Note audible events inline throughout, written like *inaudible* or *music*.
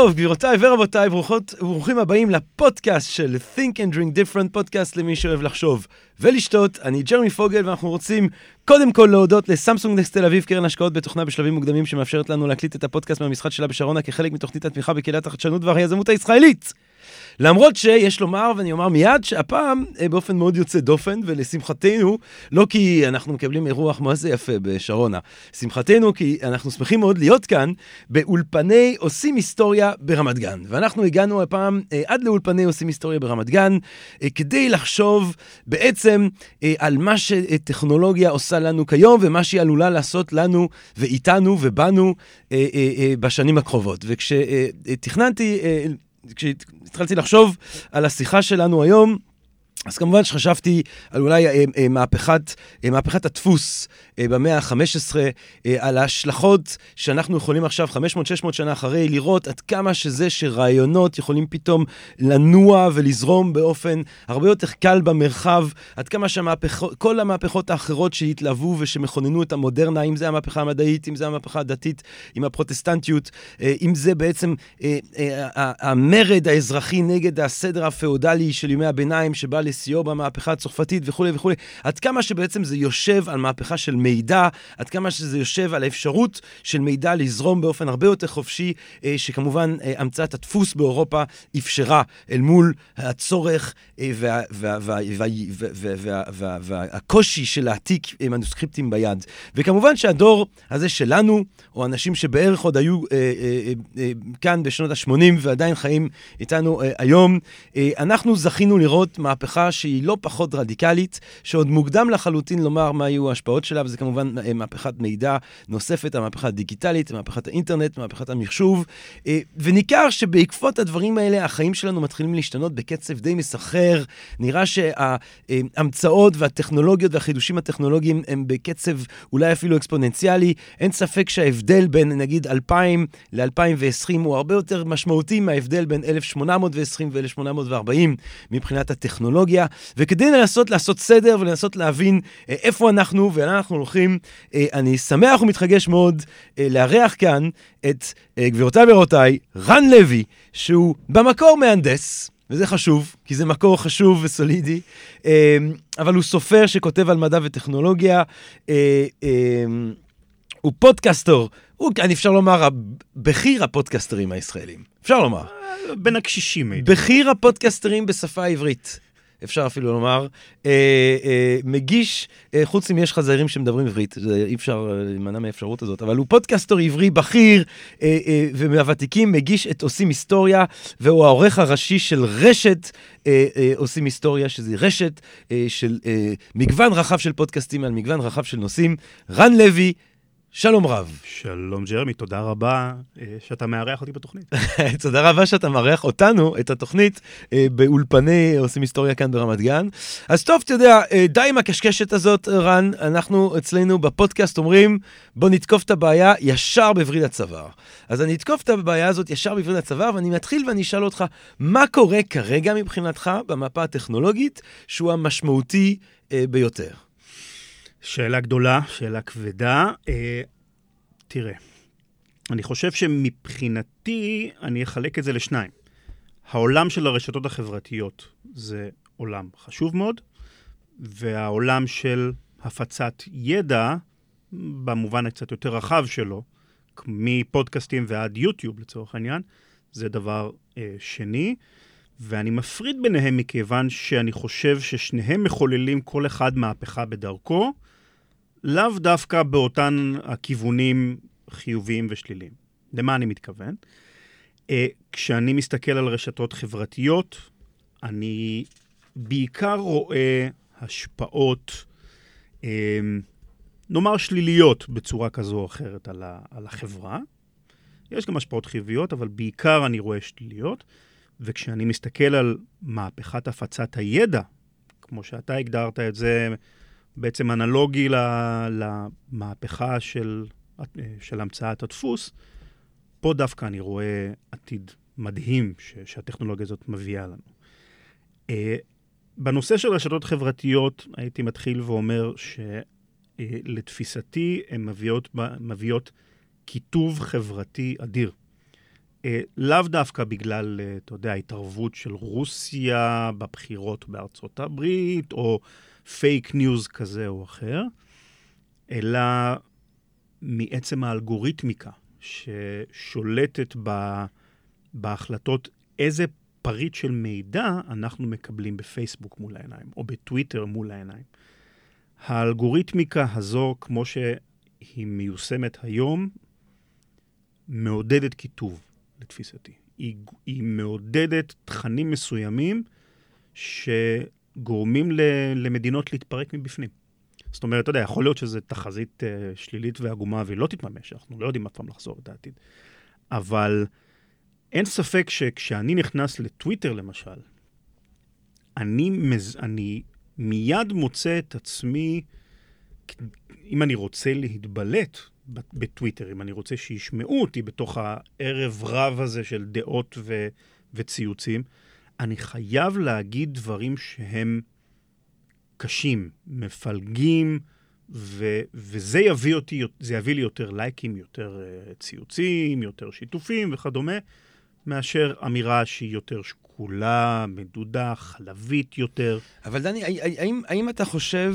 טוב, גבירותיי ורבותיי, ברוכות וברוכים הבאים לפודקאסט של Think and Drink Different, פודקאסט למי שאוהב לחשוב ולשתות. אני ג'רמי פוגל, ואנחנו רוצים קודם כל להודות לסמסונג נקסט תל אביב, קרן השקעות בתוכנה בשלבים מוקדמים, שמאפשרת לנו להקליט את הפודקאסט מהמשחק שלה בשרונה כחלק מתוכנית התמיכה בקהילת החדשנות והיזמות הישראלית. למרות שיש לומר, ואני אומר מיד, שהפעם אה, באופן מאוד יוצא דופן, ולשמחתנו, לא כי אנחנו מקבלים אירוח מה זה יפה בשרונה, שמחתנו כי אנחנו שמחים מאוד להיות כאן באולפני עושים היסטוריה ברמת גן. ואנחנו הגענו הפעם אה, עד לאולפני עושים היסטוריה ברמת גן, אה, כדי לחשוב בעצם על מה שטכנולוגיה עושה לנו כיום, ומה שהיא עלולה לעשות לנו ואיתנו ובנו בשנים הקרובות. וכשתכננתי... כשהתחלתי לחשוב על השיחה שלנו היום, אז כמובן שחשבתי על אולי אה, אה, מהפכת, אה, מהפכת הדפוס אה, במאה ה-15, אה, על ההשלכות שאנחנו יכולים עכשיו, 500-600 שנה אחרי, לראות עד כמה שזה שרעיונות יכולים פתאום לנוע ולזרום באופן הרבה יותר קל במרחב, עד כמה שכל המהפכות האחרות שהתלוו ושמכוננו את המודרנה, אם זה המהפכה המדעית, אם זה המהפכה הדתית, עם הפרוטסטנטיות, אם זה בעצם המרד האזרחי נגד הסדר הפאודלי של ימי הביניים, שבא לשיאו במהפכה הצרפתית וכולי וכולי, עד כמה שבעצם זה יושב על מהפכה של מידע, עד כמה שזה יושב על האפשרות של מידע לזרום באופן הרבה יותר חופשי, אה, שכמובן אה, המצאת הדפוס באירופה אפשרה אל מול הצורך והקושי של להעתיק מנוסקריפטים ביד. וכמובן שהדור הזה שלנו, או אנשים שבערך עוד היו אה, כאן בשנות ה-80 ועדיין חיים איתנו היום, אנחנו זכינו לראות מהפכה מהפכה שהיא לא פחות רדיקלית, שעוד מוקדם לחלוטין לומר מה יהיו ההשפעות שלה, וזה כמובן אה, מהפכת מידע נוספת, המהפכה הדיגיטלית, מהפכת האינטרנט, מהפכת המחשוב. אה, וניכר שבעקבות הדברים האלה, החיים שלנו מתחילים להשתנות בקצב די מסחרר. נראה שההמצאות והטכנולוגיות והחידושים הטכנולוגיים הם בקצב אולי אפילו אקספוננציאלי. אין ספק שההבדל בין נגיד 2000 ל-2020 הוא הרבה יותר משמעותי מההבדל בין 1820 ו-1840 מבחינת הטכנולוגיה. טכנולוגיה, וכדי לנסות לעשות סדר ולנסות להבין אה, איפה אנחנו ולאן אנחנו הולכים, אה, אני שמח ומתרגש מאוד אה, לארח כאן את גבירותיי ורבותיי, רן לוי, שהוא במקור מהנדס. וזה חשוב, כי זה מקור חשוב וסולידי, אבל הוא סופר שכותב על מדע וטכנולוגיה, הוא פודקאסטור, הוא, אני אפשר לומר, בכיר הפודקסטרים הישראלים. אפשר לומר. בין הקשישים. בכיר הפודקסטרים בשפה העברית. אפשר אפילו לומר, אה, אה, מגיש, אה, חוץ אם יש חזירים שמדברים עברית, זה, אי אפשר אה, להימנע מהאפשרות הזאת, אבל הוא פודקאסטור עברי בכיר אה, אה, ומהוותיקים, מגיש את עושים היסטוריה, והוא העורך הראשי של רשת אה, אה, עושים היסטוריה, שזה רשת אה, של אה, מגוון רחב של פודקאסטים על מגוון רחב של נושאים. רן לוי, שלום רב. שלום ג'רמי, תודה רבה אה, שאתה מארח אותי בתוכנית. *laughs* תודה רבה שאתה מארח אותנו, את התוכנית, אה, באולפני עושים היסטוריה כאן ברמת גן. אז טוב, אתה יודע, אה, די עם הקשקשת הזאת, רן, אנחנו אצלנו בפודקאסט אומרים, בוא נתקוף את הבעיה ישר בווריד הצוואר. אז אני אתקוף את הבעיה הזאת ישר בווריד הצוואר, ואני מתחיל ואני אשאל אותך, מה קורה כרגע מבחינתך במפה הטכנולוגית שהוא המשמעותי ביותר? שאלה גדולה, שאלה כבדה. אה, תראה, אני חושב שמבחינתי, אני אחלק את זה לשניים. העולם של הרשתות החברתיות זה עולם חשוב מאוד, והעולם של הפצת ידע, במובן הקצת יותר רחב שלו, מפודקאסטים ועד יוטיוב לצורך העניין, זה דבר אה, שני. ואני מפריד ביניהם מכיוון שאני חושב ששניהם מחוללים כל אחד מהפכה בדרכו, לאו דווקא באותן הכיוונים חיוביים ושליליים. למה אני מתכוון? Uh, כשאני מסתכל על רשתות חברתיות, אני בעיקר רואה השפעות, uh, נאמר שליליות בצורה כזו או אחרת על החברה. יש גם השפעות חיוביות, אבל בעיקר אני רואה שליליות. וכשאני מסתכל על מהפכת הפצת הידע, כמו שאתה הגדרת את זה, בעצם אנלוגי למהפכה של, של המצאת הדפוס, פה דווקא אני רואה עתיד מדהים ש- שהטכנולוגיה הזאת מביאה לנו. אה, בנושא של רשתות חברתיות, הייתי מתחיל ואומר שלתפיסתי הן מביאות, מביאות קיטוב חברתי אדיר. אה, לאו דווקא בגלל, אה, אתה יודע, התערבות של רוסיה בבחירות בארצות הברית, או פייק ניוז כזה או אחר, אלא מעצם האלגוריתמיקה ששולטת ב, בהחלטות איזה פריט של מידע אנחנו מקבלים בפייסבוק מול העיניים, או בטוויטר מול העיניים. האלגוריתמיקה הזו, כמו שהיא מיושמת היום, מעודדת קיטוב, לתפיסתי. היא, היא מעודדת תכנים מסוימים שגורמים ל, למדינות להתפרק מבפנים. זאת אומרת, אתה יודע, יכול להיות שזו תחזית uh, שלילית ועגומה והיא לא תתממש, אנחנו לא יודעים אף פעם לחזור את העתיד. אבל אין ספק שכשאני נכנס לטוויטר, למשל, אני, מז... אני מיד מוצא את עצמי, אם אני רוצה להתבלט בטוויטר, אם אני רוצה שישמעו אותי בתוך הערב רב הזה של דעות ו... וציוצים, אני חייב להגיד דברים שהם קשים, מפלגים, ו, וזה יביא אותי, זה יביא לי יותר לייקים, יותר uh, ציוצים, יותר שיתופים וכדומה, מאשר אמירה שהיא יותר שקולה, מדודה, חלבית יותר. אבל דני, האם, האם אתה חושב,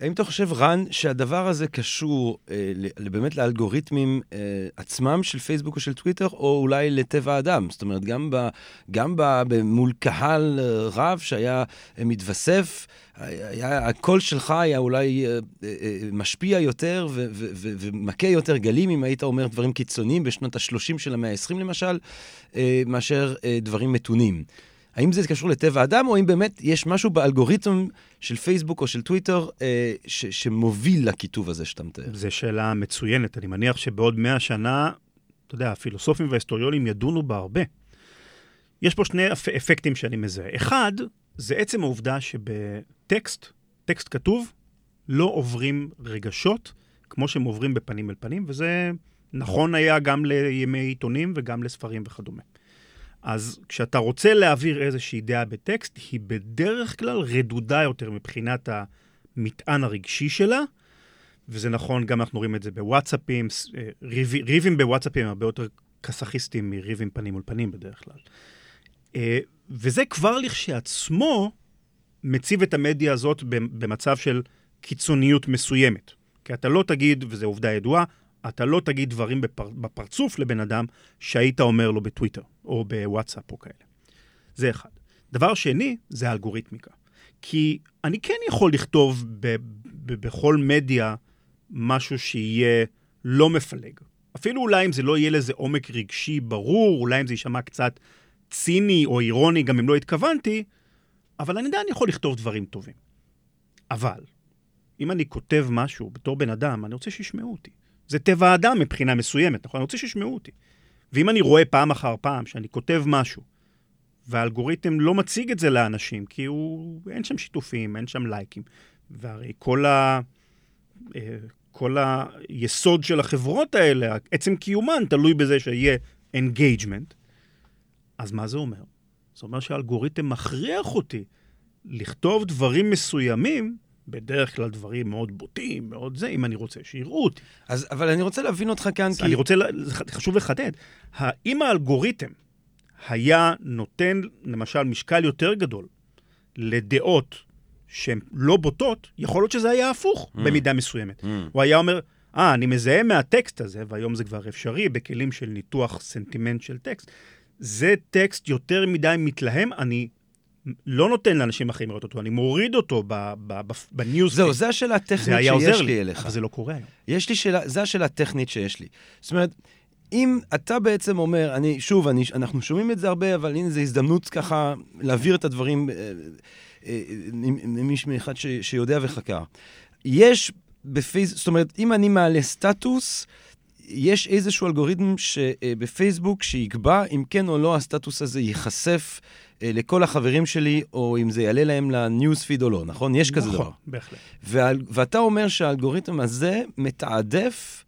האם אתה חושב, רן, שהדבר הזה קשור אה, באמת לאלגוריתמים אה, עצמם של פייסבוק או של טוויטר, או אולי לטבע האדם? זאת אומרת, גם, ב, גם ב, מול קהל רב שהיה מתווסף, היה, הקול שלך היה אולי אה, אה, משפיע יותר ו, ו, ו, ומכה יותר גלים, אם היית אומר דברים קיצוניים בשנות ה-30 של המאה ה-20 למשל, אה, מאשר אה, דברים מתונים. האם זה קשור לטבע האדם, או אם באמת יש משהו באלגוריתם של פייסבוק או של טוויטר אה, ש- שמוביל לקיטוב הזה שאתה מתאר? זו שאלה מצוינת. אני מניח שבעוד מאה שנה, אתה יודע, הפילוסופים וההיסטוריונים ידונו בה הרבה. יש פה שני אפ- אפקטים שאני מזהה. אחד, זה עצם העובדה שבטקסט, טקסט כתוב, לא עוברים רגשות כמו שהם עוברים בפנים אל פנים, וזה נכון היה גם לימי עיתונים וגם לספרים וכדומה. אז כשאתה רוצה להעביר איזושהי דעה בטקסט, היא בדרך כלל רדודה יותר מבחינת המטען הרגשי שלה, וזה נכון, גם אנחנו רואים את זה בוואטסאפים, אה, ריב, ריבים בוואטסאפים הם הרבה יותר כסאכיסטים מריבים פנים מול פנים בדרך כלל. אה, וזה כבר לכשעצמו מציב את המדיה הזאת במצב של קיצוניות מסוימת. כי אתה לא תגיד, וזו עובדה ידועה, אתה לא תגיד דברים בפר, בפרצוף לבן אדם שהיית אומר לו בטוויטר או בוואטסאפ או כאלה. זה אחד. דבר שני, זה האלגוריתמיקה. כי אני כן יכול לכתוב ב, ב, בכל מדיה משהו שיהיה לא מפלג. אפילו אולי אם זה לא יהיה לזה עומק רגשי ברור, אולי אם זה יישמע קצת ציני או אירוני, גם אם לא התכוונתי, אבל אני עדיין יכול לכתוב דברים טובים. אבל, אם אני כותב משהו בתור בן אדם, אני רוצה שישמעו אותי. זה טבע האדם מבחינה מסוימת, נכון? אני רוצה שישמעו אותי. ואם אני רואה פעם אחר פעם שאני כותב משהו, והאלגוריתם לא מציג את זה לאנשים, כי הוא, אין שם שיתופים, אין שם לייקים. והרי כל, ה, אה, כל היסוד של החברות האלה, עצם קיומן, תלוי בזה שיהיה engagement. אז מה זה אומר? זה אומר שהאלגוריתם מכריח אותי לכתוב דברים מסוימים בדרך כלל דברים מאוד בוטים, מאוד זה, אם אני רוצה שיראו אותי. אז, אבל אני רוצה להבין אותך כאן, כי... אני רוצה, חשוב לחדד, האם האלגוריתם היה נותן, למשל, משקל יותר גדול לדעות שהן לא בוטות, יכול להיות שזה היה הפוך mm. במידה מסוימת. Mm. הוא היה אומר, אה, ah, אני מזהה מהטקסט הזה, והיום זה כבר אפשרי בכלים של ניתוח סנטימנט של טקסט, זה טקסט יותר מדי מתלהם, אני לא נותן לאנשים אחרים לראות אותו, אני מוריד אותו בניוז. זהו, זו השאלה הטכנית שיש לי אליך. אבל זה לא קורה היום. יש לי שאלה, זו השאלה הטכנית שיש לי. זאת אומרת, אם אתה בעצם אומר, אני, שוב, אני, אנחנו שומעים את זה הרבה, אבל הנה זו הזדמנות ככה להעביר את הדברים ממישהו אה, אה, אחד שיודע וחקר. יש בפייס... זאת אומרת, אם אני מעלה סטטוס, יש איזשהו אלגוריתם שבפייסבוק שיקבע אם כן או לא הסטטוס הזה ייחשף אה, לכל החברים שלי, או אם זה יעלה להם ל news feed או לא, נכון? יש כזה דבר. נכון, בהחלט. ואתה אומר שהאלגוריתם הזה מתעדף,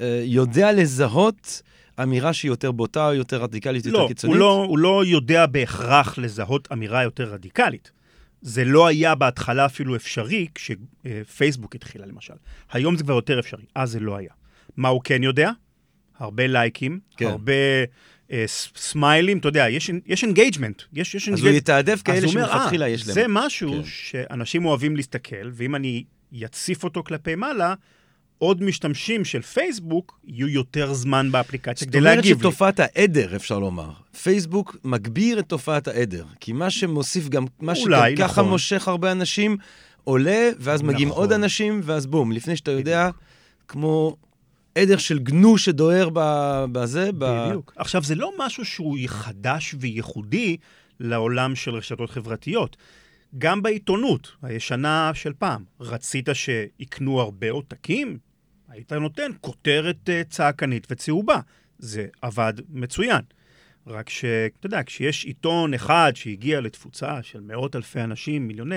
אה, יודע לזהות אמירה שהיא יותר בוטה, או יותר רדיקלית, יותר לא, קיצונית? הוא לא, הוא לא יודע בהכרח לזהות אמירה יותר רדיקלית. זה לא היה בהתחלה אפילו אפשרי כשפייסבוק התחילה, למשל. היום זה כבר יותר אפשרי, אז זה לא היה. מה הוא כן יודע? הרבה לייקים, כן. הרבה אה, סמיילים, אתה יודע, יש, engagement. יש, יש אז הוא. יתעדף כאלה שמלכתחילה "אה, יש להם. זה משהו כן. שאנשים אוהבים להסתכל, ואם אני אציף אותו כלפי מעלה, עוד משתמשים של פייסבוק יהיו יותר זמן באפליקציה זאת כדי אומרת להגיב לי. שתופעת העדר, אפשר לומר. פייסבוק מגביר את תופעת העדר. כי מה שמוסיף גם, מה שגם ככה נכון. מושך הרבה אנשים, עולה, ואז מגיעים נכון. עוד אנשים, ואז בום. לפני שאתה יודע, כמו עדר של גנו שדוהר ב- בזה, ב... בדיוק. עכשיו, זה לא משהו שהוא חדש וייחודי לעולם של רשתות חברתיות. גם בעיתונות הישנה של פעם, רצית שיקנו הרבה עותקים? היית נותן כותרת אה, צעקנית וצהובה. זה עבד מצוין. רק שאתה יודע, כשיש עיתון אחד שהגיע לתפוצה של מאות אלפי אנשים, מיליוני,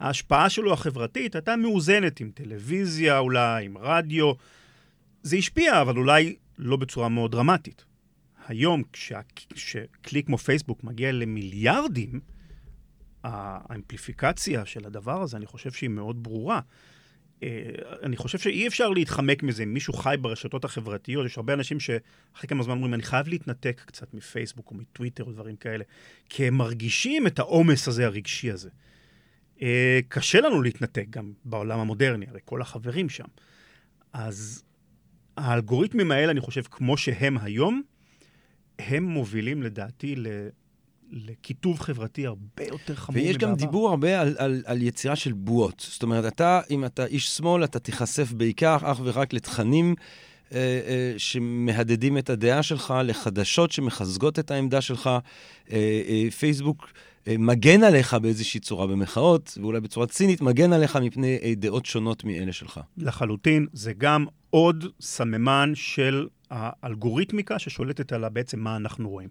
ההשפעה שלו החברתית הייתה מאוזנת עם טלוויזיה אולי, עם רדיו. זה השפיע, אבל אולי לא בצורה מאוד דרמטית. היום, כשה- כשכלי כמו פייסבוק מגיע למיליארדים, האמפליפיקציה של הדבר הזה, אני חושב שהיא מאוד ברורה. אה, אני חושב שאי אפשר להתחמק מזה. אם מישהו חי ברשתות החברתיות, יש הרבה אנשים שאחרי כמה זמן אומרים, אני חייב להתנתק קצת מפייסבוק או מטוויטר או דברים כאלה, כי הם מרגישים את העומס הזה, הרגשי הזה. אה, קשה לנו להתנתק גם בעולם המודרני, הרי כל החברים שם. אז האלגוריתמים האלה, אני חושב, כמו שהם היום, הם מובילים לדעתי ל... לקיטוב חברתי הרבה יותר חמור ויש גם מבעבר. דיבור הרבה על, על, על יצירה של בועות. זאת אומרת, אתה, אם אתה איש שמאל, אתה תיחשף בעיקר אך ורק לתכנים אה, אה, שמהדהדים את הדעה שלך, לחדשות שמחזקות את העמדה שלך. אה, אה, פייסבוק מגן עליך באיזושהי צורה במחאות, ואולי בצורה צינית, מגן עליך מפני אה, דעות שונות מאלה שלך. לחלוטין, זה גם עוד סממן של האלגוריתמיקה ששולטת על בעצם מה אנחנו רואים.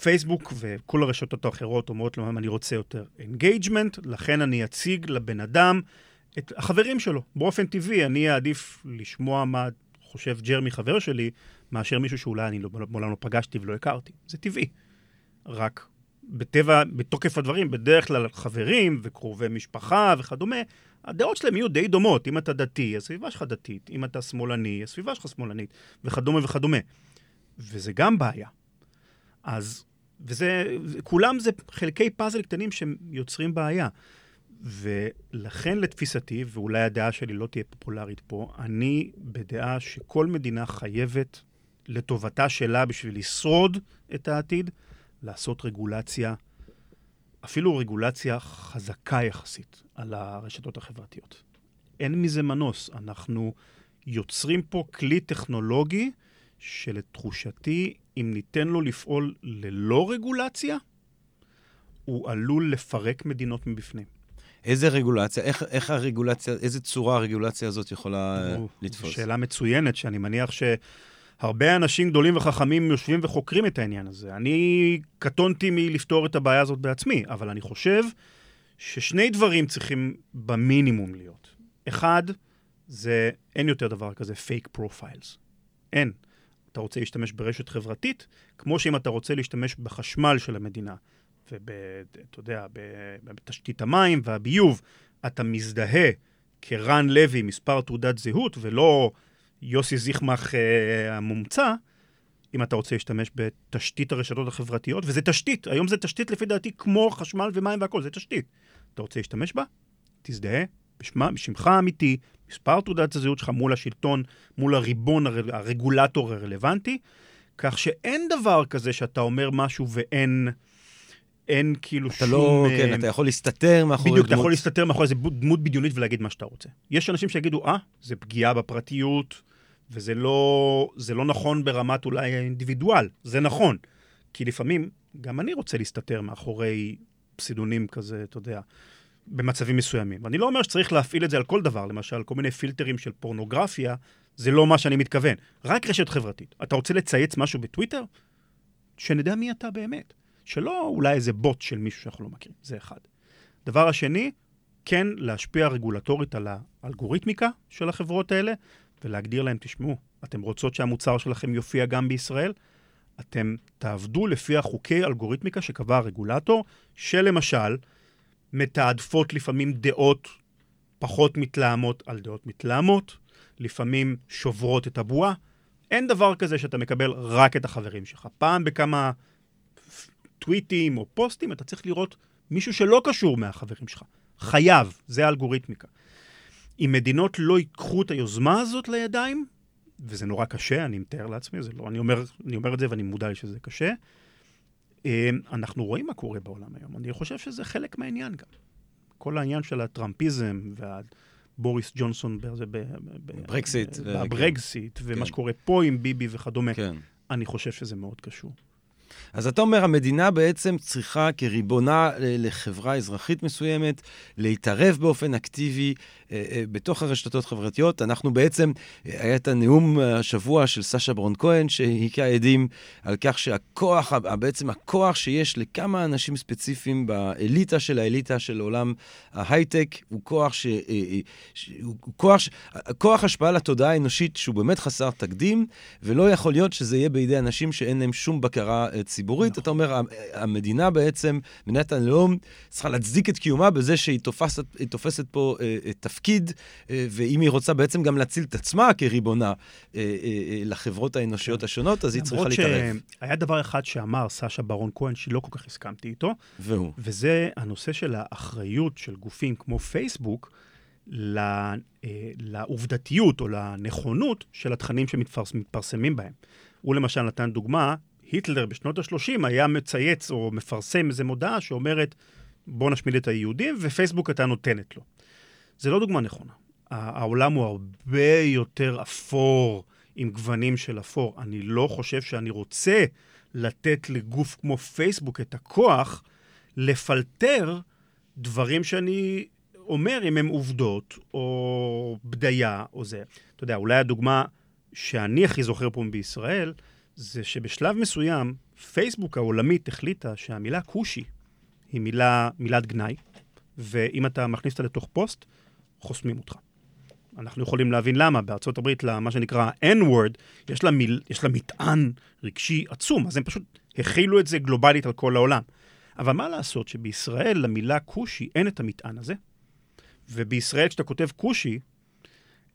פייסבוק וכל הרשתות האחרות אומרות לו, אני רוצה יותר engagement, לכן אני אציג לבן אדם את החברים שלו. באופן טבעי, אני אעדיף לשמוע מה חושב ג'רמי חבר שלי, מאשר מישהו שאולי אני לא- מעולם לא פגשתי ולא הכרתי. זה טבעי. רק בטבע, בתוקף הדברים, בדרך כלל חברים וקרובי משפחה וכדומה, הדעות שלהם יהיו די דומות. אם אתה דתי, הסביבה שלך דתית. אם אתה שמאלני, הסביבה שלך שמאלנית, וכדומה וכדומה. וזה גם בעיה. אז, וזה, כולם זה חלקי פאזל קטנים שיוצרים בעיה. ולכן לתפיסתי, ואולי הדעה שלי לא תהיה פופולרית פה, אני בדעה שכל מדינה חייבת, לטובתה שלה בשביל לשרוד את העתיד, לעשות רגולציה, אפילו רגולציה חזקה יחסית על הרשתות החברתיות. אין מזה מנוס. אנחנו יוצרים פה כלי טכנולוגי שלתחושתי, אם ניתן לו לפעול ללא רגולציה, הוא עלול לפרק מדינות מבפנים. איזה רגולציה, איך, איך הרגולציה, איזה צורה הרגולציה הזאת יכולה או, לתפוס? שאלה מצוינת, שאני מניח שהרבה אנשים גדולים וחכמים יושבים וחוקרים את העניין הזה. אני קטונתי מלפתור את הבעיה הזאת בעצמי, אבל אני חושב ששני דברים צריכים במינימום להיות. אחד, זה אין יותר דבר כזה fake profiles. אין. אתה רוצה להשתמש ברשת חברתית, כמו שאם אתה רוצה להשתמש בחשמל של המדינה, ואתה יודע, בתשתית המים והביוב, אתה מזדהה כרן לוי, מספר תעודת זהות, ולא יוסי זיחמח אה, המומצא, אם אתה רוצה להשתמש בתשתית הרשתות החברתיות, וזה תשתית, היום זה תשתית לפי דעתי כמו חשמל ומים והכול, זה תשתית. אתה רוצה להשתמש בה? תזדהה בשמה, בשמך האמיתי, מספר תעודת הזהות שלך מול השלטון, מול הריבון, הר, הרגולטור הרלוונטי, כך שאין דבר כזה שאתה אומר משהו ואין אין כאילו אתה שום... לא, אה, כן, אתה יכול להסתתר מאחורי בדיוק, אתה דמות. יכול להסתתר מאחורי איזה דמות בדיונית ולהגיד מה שאתה רוצה. יש אנשים שיגידו, אה, זה פגיעה בפרטיות, וזה לא, לא נכון ברמת אולי האינדיבידואל. זה נכון. כי לפעמים, גם אני רוצה להסתתר מאחורי פסידונים כזה, אתה יודע, במצבים מסוימים. ואני לא אומר שצריך להפעיל את זה על כל דבר, למשל, כל מיני פילטרים של פורנוגרפיה, זה לא מה שאני מתכוון. רק רשת חברתית. אתה רוצה לצייץ משהו בטוויטר? שנדע מי אתה באמת. שלא אולי איזה בוט של מישהו שאנחנו לא מכירים, זה אחד. דבר השני, כן להשפיע רגולטורית על האלגוריתמיקה של החברות האלה, ולהגדיר להם, תשמעו, אתם רוצות שהמוצר שלכם יופיע גם בישראל? אתם תעבדו לפי החוקי אלגוריתמיקה שקבע הרגולטור, שלמשל, מתעדפות לפעמים דעות פחות מתלהמות על דעות מתלהמות, לפעמים שוברות את הבועה. אין דבר כזה שאתה מקבל רק את החברים שלך. פעם בכמה טוויטים או פוסטים אתה צריך לראות מישהו שלא קשור מהחברים שלך. חייב, זה האלגוריתמיקה. אם מדינות לא ייקחו את היוזמה הזאת לידיים, וזה נורא קשה, אני מתאר לעצמי, זה לא, אני אומר, אני אומר את זה ואני מודע שזה קשה, אה, אנחנו רואים מה קורה בעולם היום. אני חושב שזה חלק מהעניין גם. כל העניין של הטראמפיזם והבוריס ג'ונסון ברקסיט. בברקסיט, ומה כן. שקורה פה עם ביבי וכדומה, כן. אני חושב שזה מאוד קשור. אז אתה אומר, המדינה בעצם צריכה כריבונה לחברה אזרחית מסוימת להתערב באופן אקטיבי אה, אה, בתוך הרשתות החברתיות. אנחנו בעצם, אה, היה את הנאום השבוע של סשה ברון כהן, שהיכה עדים על כך שהכוח, בעצם הכוח שיש לכמה אנשים ספציפיים באליטה של האליטה של עולם ההייטק, הוא כוח ש... הוא כוח, כוח השפעה לתודעה האנושית שהוא באמת חסר תקדים, ולא יכול להיות שזה יהיה בידי אנשים שאין להם שום בקרה ציבורית. נכון. אתה אומר, המדינה בעצם, מדינת הלאום, צריכה להצדיק את קיומה בזה שהיא תופסת, תופסת פה תפקיד. תפקיד, אה, ואם היא רוצה בעצם גם להציל את עצמה כריבונה אה, אה, לחברות האנושיות השונות, אז היא צריכה להתערב. היה דבר אחד שאמר סשה ברון כהן, שלא כל כך הסכמתי איתו, והוא? וזה הנושא של האחריות של גופים כמו פייסבוק, לעובדתיות או לנכונות של התכנים שמתפרסמים בהם. הוא למשל נתן דוגמה, היטלר בשנות ה-30 היה מצייץ או מפרסם איזו מודעה שאומרת, בוא נשמיד את היהודים, ופייסבוק הייתה נותנת לו. זה לא דוגמה נכונה. העולם הוא הרבה יותר אפור, עם גוונים של אפור. אני לא חושב שאני רוצה לתת לגוף כמו פייסבוק את הכוח לפלטר דברים שאני אומר אם הם עובדות, או בדיה, או זה. אתה יודע, אולי הדוגמה שאני הכי זוכר פה בישראל, זה שבשלב מסוים, פייסבוק העולמית החליטה שהמילה כושי היא מילה, מילת גנאי, ואם אתה מכניס אותה לתוך פוסט, חוסמים אותך. אנחנו יכולים להבין למה. בארצות הברית, למה שנקרא N-word, יש מיל, יש לה מטען רגשי עצום, אז הם פשוט הכילו את זה גלובלית על כל העולם. אבל מה לעשות שבישראל למילה כושי אין את המטען הזה, ובישראל כשאתה כותב כושי,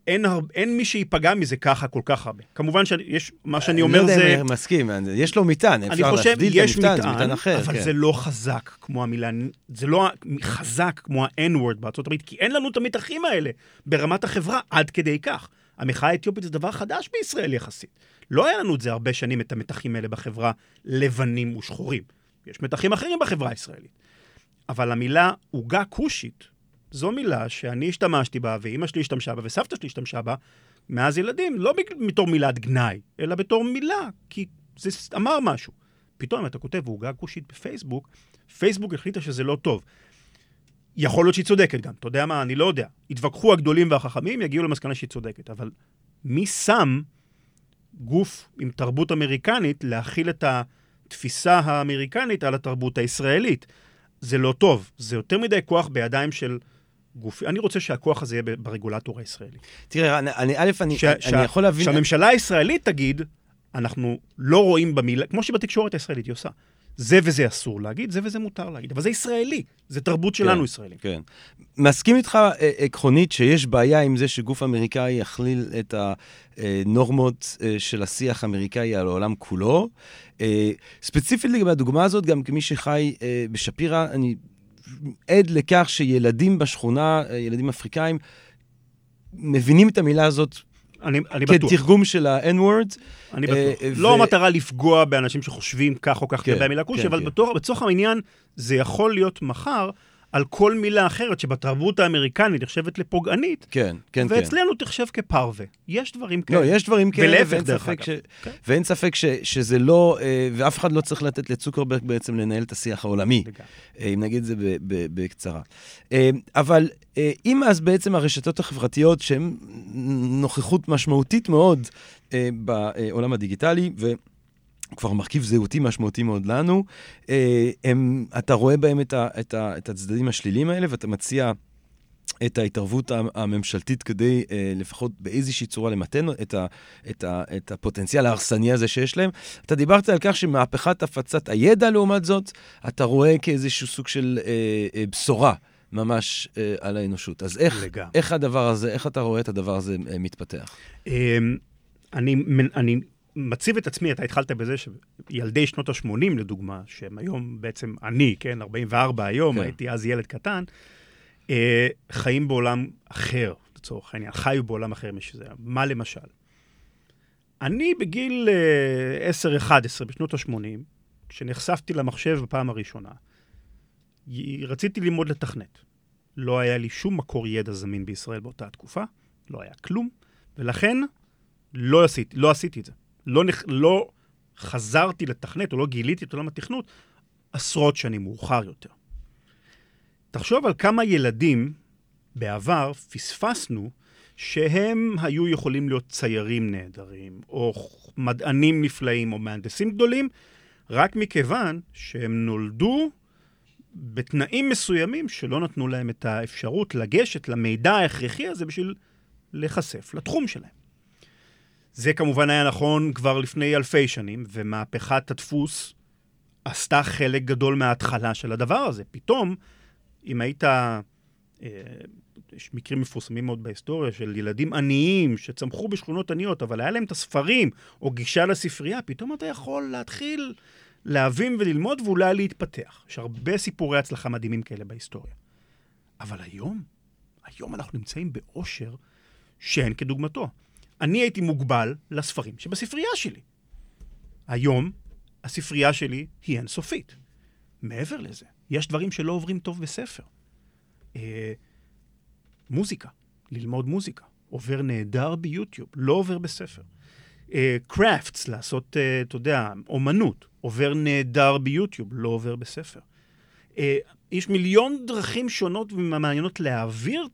אין, הר... אין מי שייפגע מזה ככה כל כך הרבה. כמובן שיש, מה שאני אומר זה... אני לא יודע אם אני מסכים, יש לו מטען, אפשר להבדיל את המטען, זה מטען אחר. אבל כן. זה לא חזק כמו המילה, זה לא חזק כמו ה-N-word בארצות הברית, כי אין לנו את המתחים האלה ברמת החברה עד כדי כך. המחאה האתיופית זה דבר חדש בישראל יחסית. לא היה לנו את זה הרבה שנים, את המתחים האלה בחברה, לבנים ושחורים. יש מתחים אחרים בחברה הישראלית. אבל המילה עוגה כושית, זו מילה שאני השתמשתי בה, ואימא שלי השתמשה בה, וסבתא שלי השתמשה בה, מאז ילדים, לא בתור מילת גנאי, אלא בתור מילה, כי זה אמר משהו. פתאום אתה כותב עוגה כושית בפייסבוק, פייסבוק החליטה שזה לא טוב. יכול להיות שהיא צודקת גם, אתה יודע מה, אני לא יודע. יתווכחו הגדולים והחכמים, יגיעו למסקנה שהיא צודקת, אבל מי שם גוף עם תרבות אמריקנית להכיל את התפיסה האמריקנית על התרבות הישראלית? זה לא טוב, זה יותר מדי כוח בידיים של... גוף... אני רוצה שהכוח הזה יהיה ברגולטור הישראלי. תראה, אני, אני א', אני, ש, אני ש, יכול להבין... שהממשלה הישראלית תגיד, אנחנו לא רואים במילה, כמו שבתקשורת הישראלית היא עושה. זה וזה אסור להגיד, זה וזה מותר להגיד. אבל זה ישראלי, זה תרבות שלנו כן, ישראלים. כן. מסכים איתך אה, עקרונית שיש בעיה עם זה שגוף אמריקאי יכליל את הנורמות אה, של השיח האמריקאי על העולם כולו. אה, ספציפית לגבי הדוגמה הזאת, גם כמי שחי בשפירא, אני עד לכך שילדים בשכונה, ילדים אפריקאים, מבינים את המילה הזאת אני, אני בטוח. כתרגום של ה-N-word. אני בטוח. Uh, לא ו... המטרה לפגוע באנשים שחושבים כך או כך כן, לגבי המילה כושי, כן, אבל כן. בתוך, בתוך העניין זה יכול להיות מחר על כל מילה אחרת שבתרבות האמריקנית נחשבת לפוגענית, כן, כן, כן. ואצלנו כן. תחשב כפרווה. יש דברים כאלה. לא, יש דברים כאלה, ולהפך דרך אגב. ש... כן. ואין ספק ש... שזה לא, אה, ואף אחד לא צריך לתת לצוקרברג בעצם לנהל את השיח העולמי, אה, אם נגיד את זה בקצרה. אה, אבל אם אז בעצם הרשתות החברתיות, שהן נוכחות משמעותית מאוד בעולם הדיגיטלי, ו... כבר מרכיב זהותי משמעותי מאוד לנו. אה, הם, אתה רואה בהם את, ה, את, ה, את הצדדים השליליים האלה, ואתה מציע את ההתערבות הממשלתית כדי אה, לפחות באיזושהי צורה למתן את, ה, את, ה, את הפוטנציאל ההרסני הזה שיש להם. אתה דיברת על כך שמהפכת הפצת הידע, לעומת זאת, אתה רואה כאיזשהו סוג של אה, אה, בשורה. ממש אה, על האנושות. אז איך, איך הדבר הזה, איך אתה רואה את הדבר הזה אה, מתפתח? אה, אני, אני מציב את עצמי, אתה התחלת בזה שילדי שנות ה-80, לדוגמה, שהם היום בעצם אני, כן, 44 היום, כן. הייתי אז ילד קטן, אה, חיים בעולם אחר, לצורך העניין, חיו בעולם אחר משזה. מה למשל? אני בגיל אה, 10-11, בשנות ה-80, כשנחשפתי למחשב בפעם הראשונה, רציתי ללמוד לתכנת. לא היה לי שום מקור ידע זמין בישראל באותה תקופה, לא היה כלום, ולכן לא עשיתי, לא עשיתי את זה. לא. לא חזרתי לתכנת, או לא גיליתי את עולם התכנות, עשרות שנים מאוחר יותר. תחשוב על כמה ילדים בעבר פספסנו שהם היו יכולים להיות ציירים נהדרים, או מדענים נפלאים, או מהנדסים גדולים, רק מכיוון שהם נולדו בתנאים מסוימים שלא נתנו להם את האפשרות לגשת למידע ההכרחי הזה בשביל להיחשף לתחום שלהם. זה כמובן היה נכון כבר לפני אלפי שנים, ומהפכת הדפוס עשתה חלק גדול מההתחלה של הדבר הזה. פתאום, אם היית... אה, יש מקרים מפורסמים מאוד בהיסטוריה של ילדים עניים שצמחו בשכונות עניות, אבל היה להם את הספרים או גישה לספרייה, פתאום אתה יכול להתחיל להבין וללמוד ואולי להתפתח. יש הרבה סיפורי הצלחה מדהימים כאלה בהיסטוריה. אבל היום, היום אנחנו נמצאים באושר שאין כדוגמתו. אני הייתי מוגבל לספרים שבספרייה שלי. היום, הספרייה שלי היא אינסופית. מעבר לזה, יש דברים שלא עוברים טוב בספר. אה, מוזיקה, ללמוד מוזיקה, עובר נהדר ביוטיוב, לא עובר בספר. קראפטס, uh, לעשות, uh, אתה יודע, אומנות, עובר נהדר ביוטיוב, לא עובר בספר. Uh, יש מיליון דרכים שונות ומעניינות להעביר,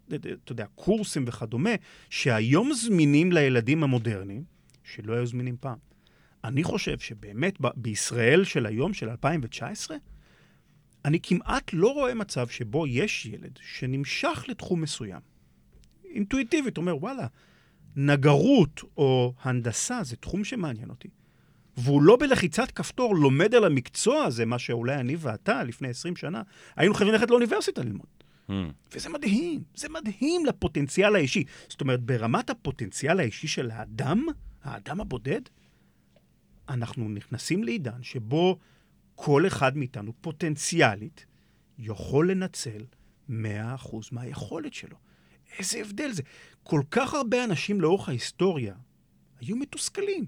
אתה יודע, קורסים וכדומה, שהיום זמינים לילדים המודרניים, שלא היו זמינים פעם. אני חושב שבאמת בישראל של היום, של 2019, אני כמעט לא רואה מצב שבו יש ילד שנמשך לתחום מסוים. אינטואיטיבית, אומר, וואלה, נגרות או הנדסה זה תחום שמעניין אותי. והוא לא בלחיצת כפתור לומד על המקצוע הזה, מה שאולי אני ואתה לפני 20 שנה, היינו חייבים ללכת לאוניברסיטה ללמוד. Mm. וזה מדהים, זה מדהים לפוטנציאל האישי. זאת אומרת, ברמת הפוטנציאל האישי של האדם, האדם הבודד, אנחנו נכנסים לעידן שבו כל אחד מאיתנו פוטנציאלית יכול לנצל 100% מהיכולת שלו. איזה הבדל זה. כל כך הרבה אנשים לאורך ההיסטוריה היו מתוסכלים.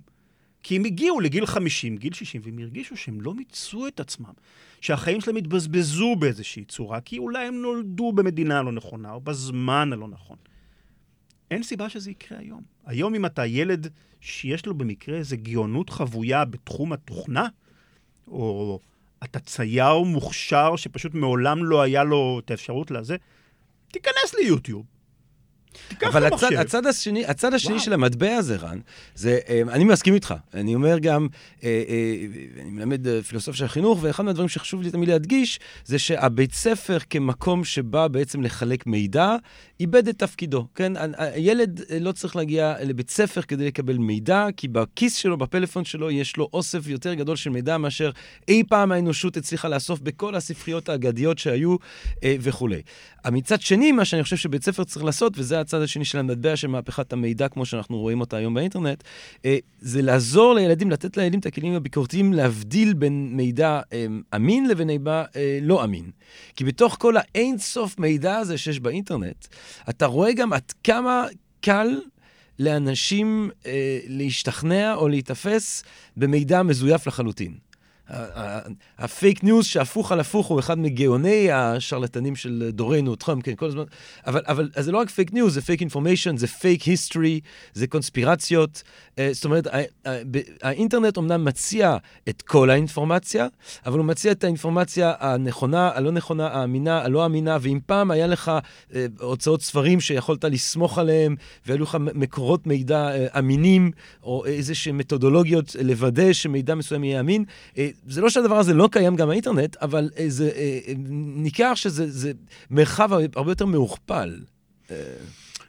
כי הם הגיעו לגיל 50, גיל 60, והם הרגישו שהם לא מיצו את עצמם, שהחיים שלהם התבזבזו באיזושהי צורה, כי אולי הם נולדו במדינה הלא נכונה, או בזמן הלא נכון. אין סיבה שזה יקרה היום. היום אם אתה ילד שיש לו במקרה איזו גאונות חבויה בתחום התוכנה, או אתה צייר מוכשר שפשוט מעולם לא היה לו את האפשרות לזה, תיכנס ליוטיוב, אבל הצד, הצד השני, הצד השני של המטבע הזה, רן, זה, אה, אני מסכים איתך. אני אומר גם, אה, אה, אני מלמד פילוסופיה של החינוך, ואחד מהדברים שחשוב לי תמיד להדגיש, זה שהבית ספר כמקום שבא בעצם לחלק מידע, איבד את תפקידו, כן? הילד לא צריך להגיע לבית ספר כדי לקבל מידע, כי בכיס שלו, בפלאפון שלו, יש לו אוסף יותר גדול של מידע מאשר אי פעם האנושות הצליחה לאסוף בכל הספריות האגדיות שהיו וכולי. מצד שני, מה שאני חושב שבית ספר צריך לעשות, וזה הצד השני של המטבע של מהפכת המידע, כמו שאנחנו רואים אותה היום באינטרנט, אה, זה לעזור לילדים, לתת לילדים את הכלים הביקורתיים להבדיל בין מידע אה, אמין לבין מידע אה, לא אמין. כי בתוך כל האין סוף מידע הזה שיש באינטרנט, אתה רואה גם עד כמה קל לאנשים אה, להשתכנע או להיתפס במידע מזויף לחלוטין. הפייק ניוז שהפוך על הפוך הוא אחד מגאוני השרלטנים של דורנו, טראמפ, כן, כל הזמן. אבל, אבל זה לא רק פייק ניוז, זה fake information, זה fake history, זה קונספירציות. אה, זאת אומרת, האינטרנט אומנם מציע את כל האינפורמציה, אבל הוא מציע את האינפורמציה הנכונה, הלא נכונה, האמינה, הלא אמינה, ואם פעם היה לך אה, הוצאות ספרים שיכולת לסמוך עליהם, והיו לך מקורות מידע אה, אמינים, או איזה שהן מתודולוגיות לוודא שמידע מסוים יהיה אמין, זה לא שהדבר הזה לא קיים גם באינטרנט, אבל זה ניכר שזה מרחב הרבה יותר מעוכפל.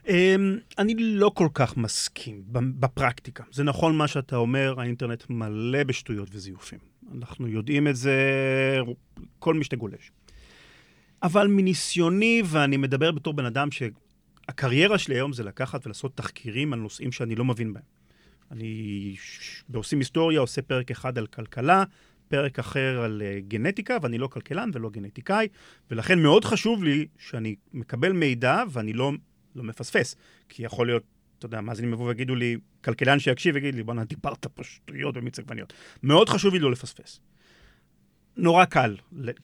אמ, אני לא כל כך מסכים בפרקטיקה. זה נכון מה שאתה אומר, האינטרנט מלא בשטויות וזיופים. אנחנו יודעים את זה, כל מי שתגולש. אבל מניסיוני, ואני מדבר בתור בן אדם שהקריירה שלי היום זה לקחת ולעשות תחקירים על נושאים שאני לא מבין בהם. אני בעושים היסטוריה עושה פרק אחד על כלכלה, פרק אחר על uh, גנטיקה, ואני לא כלכלן ולא גנטיקאי, ולכן מאוד חשוב לי שאני מקבל מידע ואני לא, לא מפספס. כי יכול להיות, אתה יודע, מאזינים יבואו ויגידו לי, כלכלן שיקשיב ויגיד לי, בואנה, דיברת פה שטויות במיץ עגבניות. מאוד חשוב לי לא לפספס. נורא קל,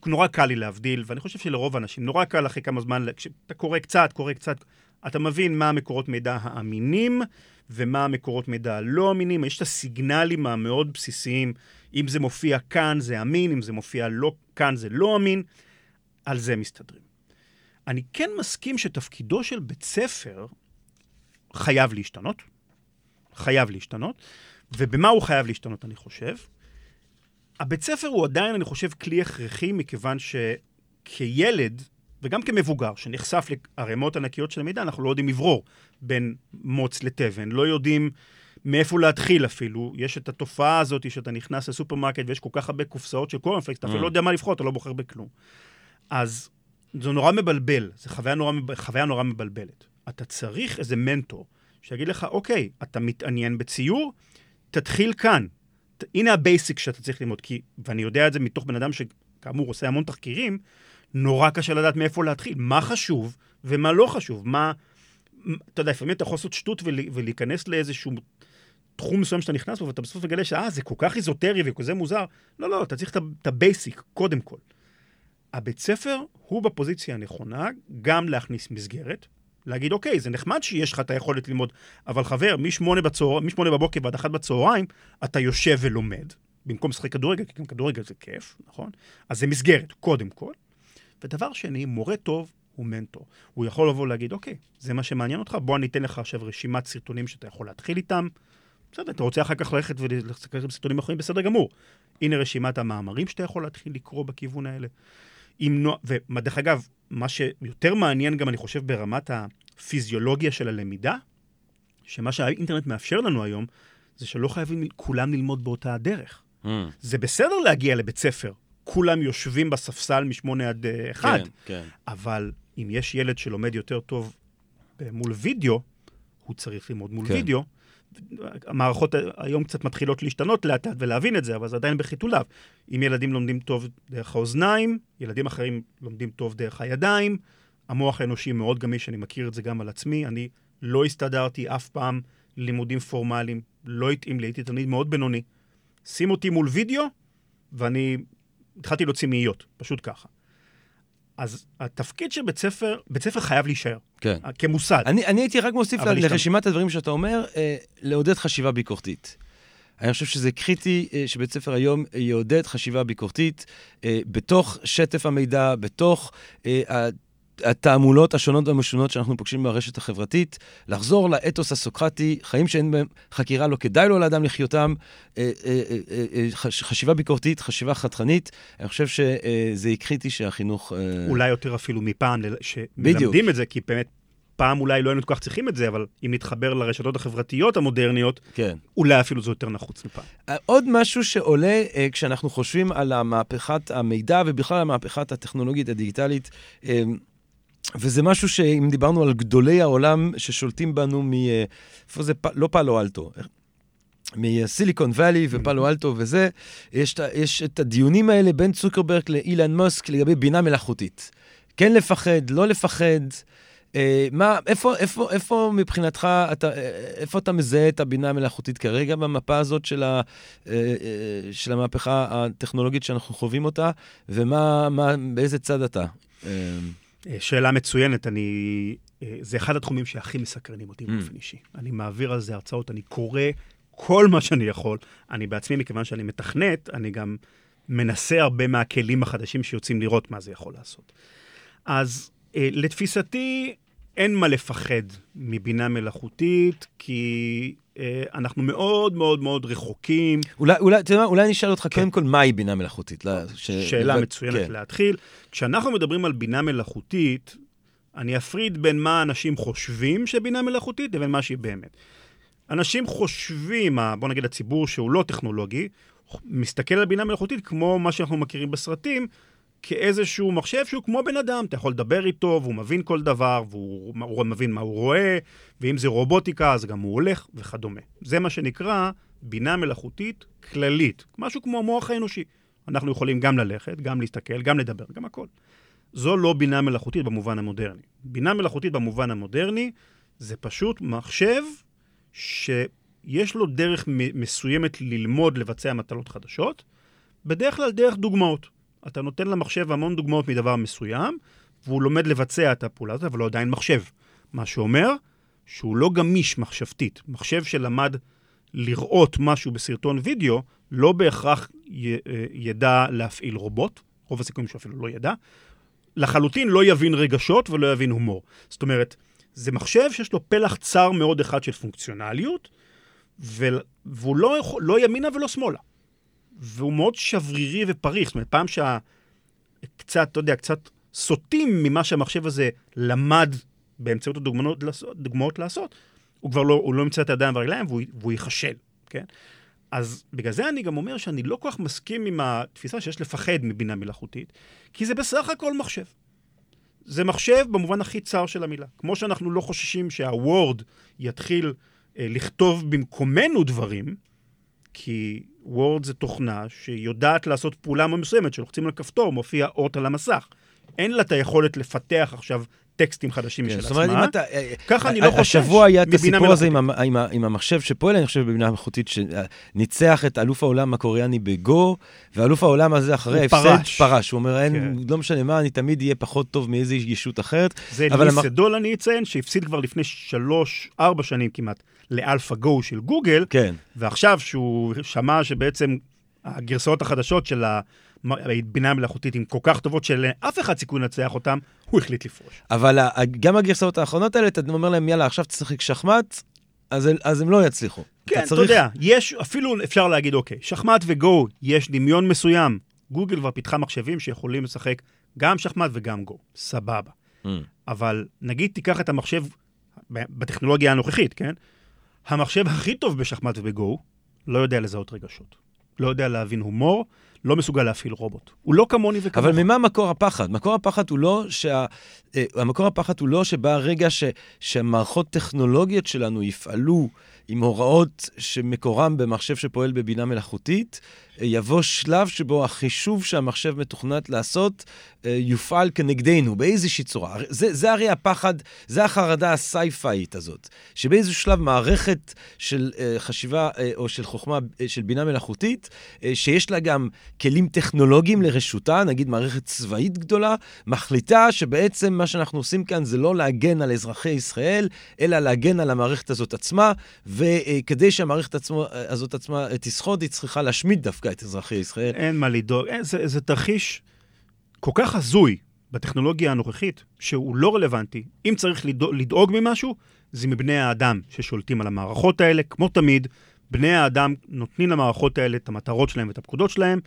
נורא קל לי להבדיל, ואני חושב שלרוב האנשים, נורא קל אחרי כמה זמן, כשאתה קורא קצת, קורא קצת, אתה מבין מה המקורות מידע האמינים ומה המקורות מידע הלא אמינים. יש את הסיגנלים המאוד בסיסיים, אם זה מופיע כאן זה אמין, אם זה מופיע לא כאן זה לא אמין, על זה מסתדרים. אני כן מסכים שתפקידו של בית ספר חייב להשתנות, חייב להשתנות, ובמה הוא חייב להשתנות, אני חושב? הבית ספר הוא עדיין, אני חושב, כלי הכרחי, מכיוון שכילד, וגם כמבוגר, שנחשף לערימות ענקיות של המידע, אנחנו לא יודעים לברור בין מוץ לתבן, לא יודעים מאיפה להתחיל אפילו. יש את התופעה הזאת שאתה נכנס לסופרמרקט ויש כל כך הרבה קופסאות של קורנפלקס, אתה אפילו mm. לא יודע מה לבחור, אתה לא בוחר בכלום. אז זה נורא מבלבל, זו חוויה נורא, חוויה נורא מבלבלת. אתה צריך איזה מנטור שיגיד לך, אוקיי, אתה מתעניין בציור, תתחיל כאן. הנה ה basic שאתה צריך ללמוד, כי, ואני יודע את זה מתוך בן אדם שכאמור עושה המון תחקירים, נורא קשה לדעת מאיפה להתחיל, מה חשוב ומה לא חשוב, מה... אתה יודע, לפעמים אתה יכול לעשות שטות ולהיכנס לאיזשהו תחום מסוים שאתה נכנס בו, ואתה בסוף מגלה שאה, זה כל כך איזוטרי וכזה מוזר. לא, לא, אתה צריך את ה basic, קודם כל. הבית ספר הוא בפוזיציה הנכונה גם להכניס מסגרת, להגיד, אוקיי, זה נחמד שיש לך את היכולת ללמוד, אבל חבר, משמונה, בצהר... משמונה בבוקר ועד אחת בצהריים, אתה יושב ולומד, במקום לשחק כדורגל, כי גם כדורגל זה כיף, נכון? אז זה מסגרת, קודם כל. ודבר שני, מורה טוב הוא מנטור. הוא יכול לבוא ולהגיד, אוקיי, זה מה שמעניין אותך, בוא אני אתן לך עכשיו רשימת סרטונים שאתה יכול להתחיל איתם. בסדר, אתה רוצה אחר כך ללכת ולסתכל בסרטונים אחרים, בסדר גמור. הנה רשימת המאמרים שאתה יכול להתחיל לקרוא בכיוון האלה. עם נוע... ודרך אגב, מה שיותר מעניין גם, אני חושב, ברמת הפיזיולוגיה של הלמידה, שמה שהאינטרנט מאפשר לנו היום, זה שלא חייבים כולם ללמוד באותה הדרך. Mm. זה בסדר להגיע לבית ספר, כולם יושבים בספסל משמונה עד אה, אחד, כן, כן. אבל אם יש ילד שלומד יותר טוב מול וידאו, הוא צריך ללמוד מול כן. וידאו. המערכות היום קצת מתחילות להשתנות לאט לאט ולהבין את זה, אבל זה עדיין בחיתוליו. אם ילדים לומדים טוב דרך האוזניים, ילדים אחרים לומדים טוב דרך הידיים, המוח האנושי מאוד גמיש, אני מכיר את זה גם על עצמי. אני לא הסתדרתי אף פעם לימודים פורמליים, לא התאים לי, הייתי תלמיד מאוד בינוני. שים אותי מול וידאו, ואני התחלתי להוציא מאיות, פשוט ככה. אז התפקיד של בית ספר, בית ספר חייב להישאר. כן. כמוסד. אני, אני הייתי רק מוסיף לרשימת הדברים שאתה אומר, אה, לעודד חשיבה ביקורתית. אני חושב שזה קריטי אה, שבית ספר היום יעודד חשיבה ביקורתית אה, בתוך שטף המידע, בתוך אה, התעמולות השונות והמשונות שאנחנו פוגשים ברשת החברתית, לחזור לאתוס הסוקרטי, חיים שאין בהם חקירה, לא כדאי לו לאדם לחיותם, אה, אה, אה, חשיבה ביקורתית, חשיבה חתכנית. אני חושב שזה קריטי שהחינוך... אולי יותר אפילו מפעם, שמלמדים את זה, כי באמת פעם אולי לא היינו כל כך צריכים את זה, אבל אם נתחבר לרשתות החברתיות המודרניות, כן. אולי אפילו זה יותר נחוץ מפעם. עוד משהו שעולה כשאנחנו חושבים על המהפכת המידע ובכלל המהפכת הטכנולוגית הדיגיטלית, וזה משהו שאם דיברנו על גדולי העולם ששולטים בנו מ... איפה זה? לא פאלו אלטו. מסיליקון וואלי ופאלו אלטו וזה, יש, יש את הדיונים האלה בין צוקרברג לאילן מוסק לגבי בינה מלאכותית. כן לפחד, לא לפחד. אה, מה, איפה, איפה, איפה מבחינתך, אתה, איפה אתה מזהה את הבינה המלאכותית כרגע במפה הזאת של, ה, אה, אה, של המהפכה הטכנולוגית שאנחנו חווים אותה, ומה, מה, באיזה צד אתה? אה, אה, שאלה מצוינת, אני... אה, זה אחד התחומים שהכי מסקרנים אותי mm. באופן אישי. אני מעביר על זה הרצאות, אני קורא כל מה שאני יכול. אני בעצמי, מכיוון שאני מתכנת, אני גם מנסה הרבה מהכלים החדשים שיוצאים לראות מה זה יכול לעשות. אז אה, לתפיסתי, אין מה לפחד מבינה מלאכותית, כי אה, אנחנו מאוד מאוד מאוד רחוקים. אולי, אולי, אתה יודע, אולי אני אשאל אותך כן. קודם כל, מהי בינה מלאכותית? ש... שאלה לבד... מצוינת כן. להתחיל. כשאנחנו מדברים על בינה מלאכותית, אני אפריד בין מה אנשים חושבים שבינה מלאכותית לבין מה שהיא באמת. אנשים חושבים, בוא נגיד הציבור שהוא לא טכנולוגי, מסתכל על בינה מלאכותית כמו מה שאנחנו מכירים בסרטים, כאיזשהו מחשב שהוא כמו בן אדם. אתה יכול לדבר איתו, והוא מבין כל דבר, והוא מבין מה הוא רואה, ואם זה רובוטיקה, אז גם הוא הולך, וכדומה. זה מה שנקרא בינה מלאכותית כללית, משהו כמו המוח האנושי. אנחנו יכולים גם ללכת, גם להסתכל, גם לדבר, גם הכל. זו לא בינה מלאכותית במובן המודרני. בינה מלאכותית במובן המודרני זה פשוט מחשב שיש לו דרך מסוימת ללמוד לבצע מטלות חדשות, בדרך כלל דרך דוגמאות. אתה נותן למחשב המון דוגמאות מדבר מסוים, והוא לומד לבצע את הפעולה הזאת, אבל הוא עדיין מחשב. מה שאומר שהוא לא גמיש מחשבתית. מחשב שלמד לראות משהו בסרטון וידאו, לא בהכרח י, אה, ידע להפעיל רובוט, רוב הסיכויים שאפילו לא ידע, לחלוטין לא יבין רגשות ולא יבין הומור. זאת אומרת, זה מחשב שיש לו פלח צר מאוד אחד של פונקציונליות, ו... והוא לא, לא ימינה ולא שמאלה. והוא מאוד שברירי ופריך. זאת אומרת, פעם שקצת, אתה יודע, קצת סוטים ממה שהמחשב הזה למד באמצעות הדוגמאות לעשות, לעשות הוא כבר לא, הוא לא ימצא את הידיים והרגליים והוא, והוא ייכשל, כן? אז בגלל זה אני גם אומר שאני לא כל כך מסכים עם התפיסה שיש לפחד מבינה מלאכותית, כי זה בסך הכל מחשב. זה מחשב במובן הכי צר של המילה. כמו שאנחנו לא חוששים שהוורד יתחיל אה, לכתוב במקומנו דברים, כי וורד זה תוכנה שיודעת לעשות פעולה מסוימת, שלוחצים על כפתור, מופיע אות על המסך. אין לה את היכולת לפתח עכשיו טקסטים חדשים כן, משל עצמה. אומרת, אם אתה... ככה אני לא חושש השבוע היה את הסיפור הזה עם, עם, עם המחשב שפועל, אני חושב, בבינה מלאכותית, שניצח את אלוף העולם הקוריאני בגו, ואלוף העולם הזה אחרי ההפסד פרש. הוא אומר, אין, כן. לא משנה מה, אני תמיד אהיה פחות טוב מאיזו ישות אחרת. זה ליסדול, המח... אני אציין, שהפסיד כבר לפני שלוש, ארבע שנים כמעט לאלפא גו של גוגל, כן. ועכשיו שהוא שמע שבעצם הגרסאות החדשות של ה... בינה מלאכותית עם כל כך טובות שלאף אחד סיכוי לנצח אותם, הוא החליט לפרוש. אבל גם הגרסאות האחרונות האלה, אתה אומר להם, יאללה, עכשיו תשחק שחמט, אז, אז הם לא יצליחו. כן, אתה, צריך... אתה יודע, יש, אפילו אפשר להגיד, אוקיי, שחמט וגו, יש דמיון מסוים. גוגל כבר פיתחה מחשבים שיכולים לשחק גם שחמט וגם גו, סבבה. Mm. אבל נגיד תיקח את המחשב, בטכנולוגיה הנוכחית, כן? המחשב הכי טוב בשחמט ובגו לא יודע לזהות רגשות. לא יודע להבין הומור, לא מסוגל להפעיל רובוט. הוא לא כמוני וכמוך. אבל ממה מקור הפחד? מקור הפחד הוא לא שה... אה, המקור הפחד הוא לא שבא הרגע ש... שהמערכות טכנולוגיות שלנו יפעלו עם הוראות שמקורם במחשב שפועל בבינה מלאכותית, יבוא שלב שבו החישוב שהמחשב מתוכנת לעשות אה, יופעל כנגדנו באיזושהי צורה. זה, זה הרי הפחד, זה החרדה הסייפאית הזאת, שבאיזשהו שלב מערכת של uh, חשיבה uh, או של חוכמה, של בינה מלאכותית, שיש לה גם כלים טכנולוגיים לרשותה, נגיד מערכת צבאית גדולה, מחליטה שבעצם מה שאנחנו עושים כאן זה לא להגן על אזרחי ישראל, אלא להגן על המערכת הזאת עצמה, וכדי שהמערכת עצמו, הזאת עצמה תשחוד, היא צריכה להשמיד דווקא את אזרחי ישראל. אין מה לדאוג, זה, זה תרחיש כל כך הזוי בטכנולוגיה הנוכחית, שהוא לא רלוונטי. אם צריך לדאוג, לדאוג ממשהו, זה מבני האדם ששולטים על המערכות האלה. כמו תמיד, בני האדם נותנים למערכות האלה את המטרות שלהם ואת הפקודות שלהם,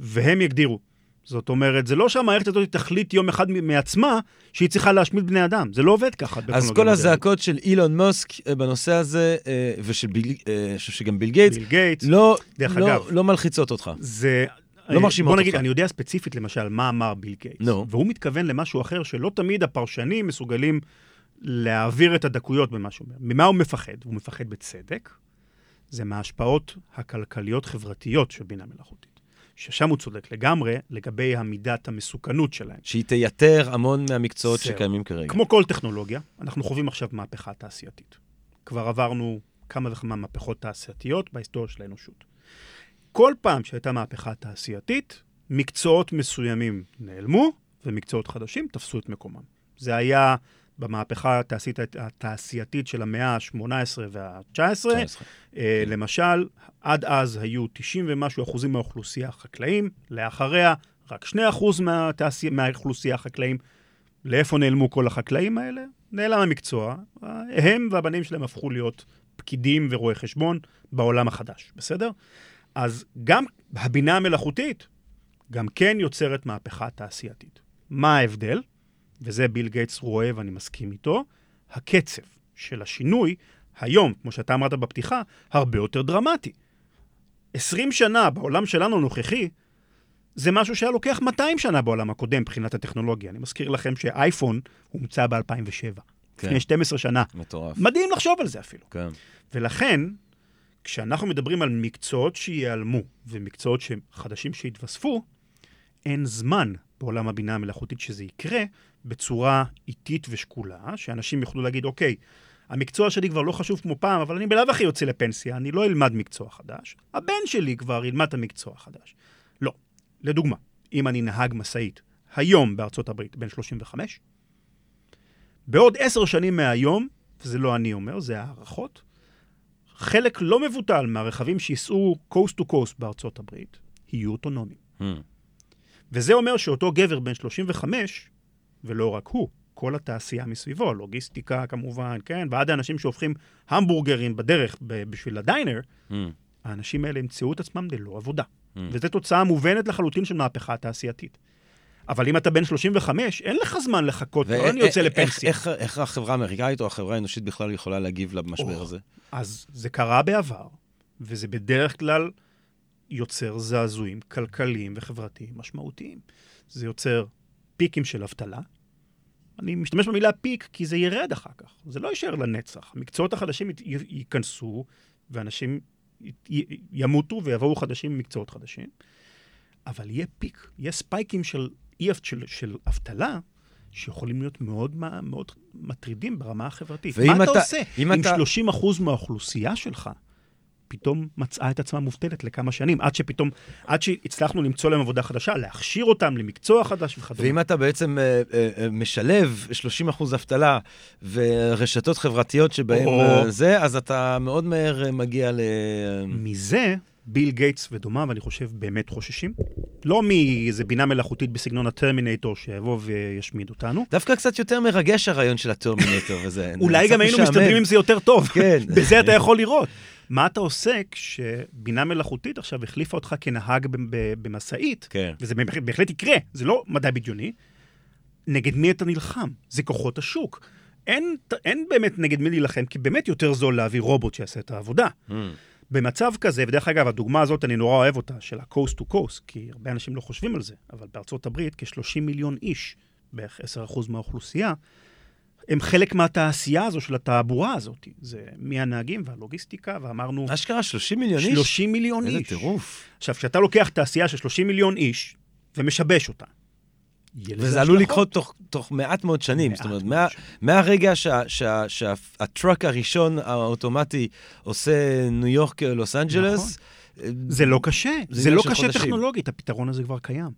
והם יגדירו. זאת אומרת, זה לא שהמערכת הזאת תחליט יום אחד מעצמה שהיא צריכה להשמיד בני אדם. זה לא עובד ככה. אז כל הזעקות של אילון מאסק אה, בנושא הזה, אה, ושל ביל, אה, שגם ביל גייטס, ביל גייטס, לא, דרך לא, אגב, לא מלחיצות אותך. זה... לא מרשימות אותך. בוא נגיד, אני יודע ספציפית למשל מה אמר ביל גייטס. נו. והוא מתכוון למשהו אחר שלא תמיד הפרשנים מסוגלים להעביר את הדקויות במה שהוא אומר. ממה הוא מפחד? הוא מפחד בצדק. זה מההשפעות הכלכליות-חברתיות של בינה מלאכותית. ששם הוא צודק לגמרי, לגבי המידת המסוכנות שלהם. שהיא תייתר המון מהמקצועות זה, שקיימים כרגע. כמו כל טכנולוגיה, אנחנו חווים עכשיו מהפכה תעשייתית. כבר עברנו כמה וכמה מהפכות תעשייתיות בהיסטוריה של האנושות. כל פעם שהייתה מהפכה תעשייתית, מקצועות מסוימים נעלמו, ומקצועות חדשים תפסו את מקומם. זה היה במהפכה התעשית, התעשייתית של המאה ה-18 וה-19. אה, למשל, עד אז היו 90 ומשהו אחוזים מהאוכלוסייה החקלאים, לאחריה רק 2 אחוז מהתעשי... מהאוכלוסייה החקלאים. לאיפה נעלמו כל החקלאים האלה? נעלם המקצוע. הם והבנים שלהם הפכו להיות פקידים ורואי חשבון בעולם החדש, בסדר? אז גם הבינה המלאכותית גם כן יוצרת מהפכה תעשייתית. מה ההבדל? וזה ביל גייטס רואה ואני מסכים איתו, הקצב של השינוי היום, כמו שאתה אמרת בפתיחה, הרבה יותר דרמטי. 20 שנה בעולם שלנו הנוכחי, זה משהו שהיה לוקח 200 שנה בעולם הקודם מבחינת הטכנולוגיה. אני מזכיר לכם שאייפון הומצא ב-2007, כן. לפני 12 שנה. מטורף. מדהים לחשוב על זה אפילו. כן. ולכן, כשאנחנו מדברים על מקצועות שייעלמו ומקצועות חדשים שהתווספו, אין זמן בעולם הבינה המלאכותית שזה יקרה בצורה איטית ושקולה, שאנשים יוכלו להגיד, אוקיי, המקצוע שלי כבר לא חשוב כמו פעם, אבל אני בלאו הכי יוצא לפנסיה, אני לא אלמד מקצוע חדש. הבן שלי כבר ילמד את המקצוע החדש. לא. לדוגמה, אם אני נהג משאית היום בארצות הברית, בן 35, בעוד עשר שנים מהיום, וזה לא אני אומר, זה הערכות, חלק לא מבוטל מהרכבים שייסעו coast to coast בארצות הברית יהיו אוטונומיים. Hmm. וזה אומר שאותו גבר בן 35, ולא רק הוא, כל התעשייה מסביבו, לוגיסטיקה כמובן, כן, ועד האנשים שהופכים המבורגרים בדרך בשביל הדיינר, Hmm. האנשים האלה ימצאו את עצמם ללא עבודה. Mm. וזו תוצאה מובנת לחלוטין של מהפכה תעשייתית. אבל אם אתה בן 35, אין לך זמן לחכות, לא אני יוצא לפנסיה. איך- איך- איך החברה האמריקאית או החברה האנושית בכלל יכולה להגיב למשבר. הזה? אז זה קרה בעבר, וזה בדרך כלל יוצר זעזועים כלכליים וחברתיים משמעותיים. זה יוצר פיקים של אבטלה. אני משתמש במילה פיק כי זה ירד אחר כך, זה לא יישאר לנצח. המקצועות החדשים י- ייכנסו, ואנשים י- י- ימותו ויבואו חדשים ממקצועות חדשים, אבל יהיה פיק, יהיה ספייקים של של, של אבטלה, שיכולים להיות מאוד, מאוד מטרידים ברמה החברתית. מה אתה אתה- עושה אם אם אתה- 30 אחוז מהאוכלוסייה שלך פתאום מצאה את עצמה מובטלת לכמה שנים, עד שפתאום, עד שהצלחנו למצוא להם עבודה חדשה, להכשיר אותם למקצוע חדש וכדומה. ואם אתה בעצם אה, אה, אה, משלב 30 אחוז אבטלה ורשתות חברתיות שבהן או. אה, זה, אז אתה מאוד מהר אה, מגיע ל... מזה, ביל גייטס ודומיו, אני חושב, באמת חוששים. לא מאיזה בינה מלאכותית בסגנון הטרמינטור שיבוא וישמיד אותנו. דווקא קצת יותר מרגש הרעיון של הטרמינטור וזה. *laughs* אולי גם היינו. מסתדרים עם זה יותר טוב. כן. *laughs* בזה אתה יכול לראות. מה אתה עושה כשבינה מלאכותית עכשיו החליפה אותך כנהג במשאית, כן. וזה בהחלט, יקרה, זה לא מדע בדיוני, נגד מי אתה נלחם? זה כוחות השוק. אין, אין באמת נגד מי להילחם, כי באמת יותר זול להביא רובוט שיעשה את העבודה. Hmm. במצב כזה, ודרך אגב, הדוגמה הזאת, אני נורא אוהב אותה, של ה-coast to coast, כי הרבה אנשים לא חושבים על זה, אבל בארצות הברית, כ-30 מיליון איש, בערך 10% מהאוכלוסייה, הם חלק מהתעשייה הזו של התעבורה הזאת. זה מהנהגים והלוגיסטיקה, ואמרנו, אשכרה 30 מיליון איש? 30 מיליון איזה איש. טירוף. עכשיו, כשאתה לוקח תעשייה של 30 מיליון איש ומשבש אותה, וזה עלול. לקרות תוך, תוך מעט מאוד שנים. מעט זאת אומרת, מה. מהרגע שה- שה- שהטראק הראשון האוטומטי עושה ניו יורק לוס אנג'לס, אה, זה לא קשה, זה זה לא קשה חודשים. טכנולוגית, הפתרון הזה כבר קיים.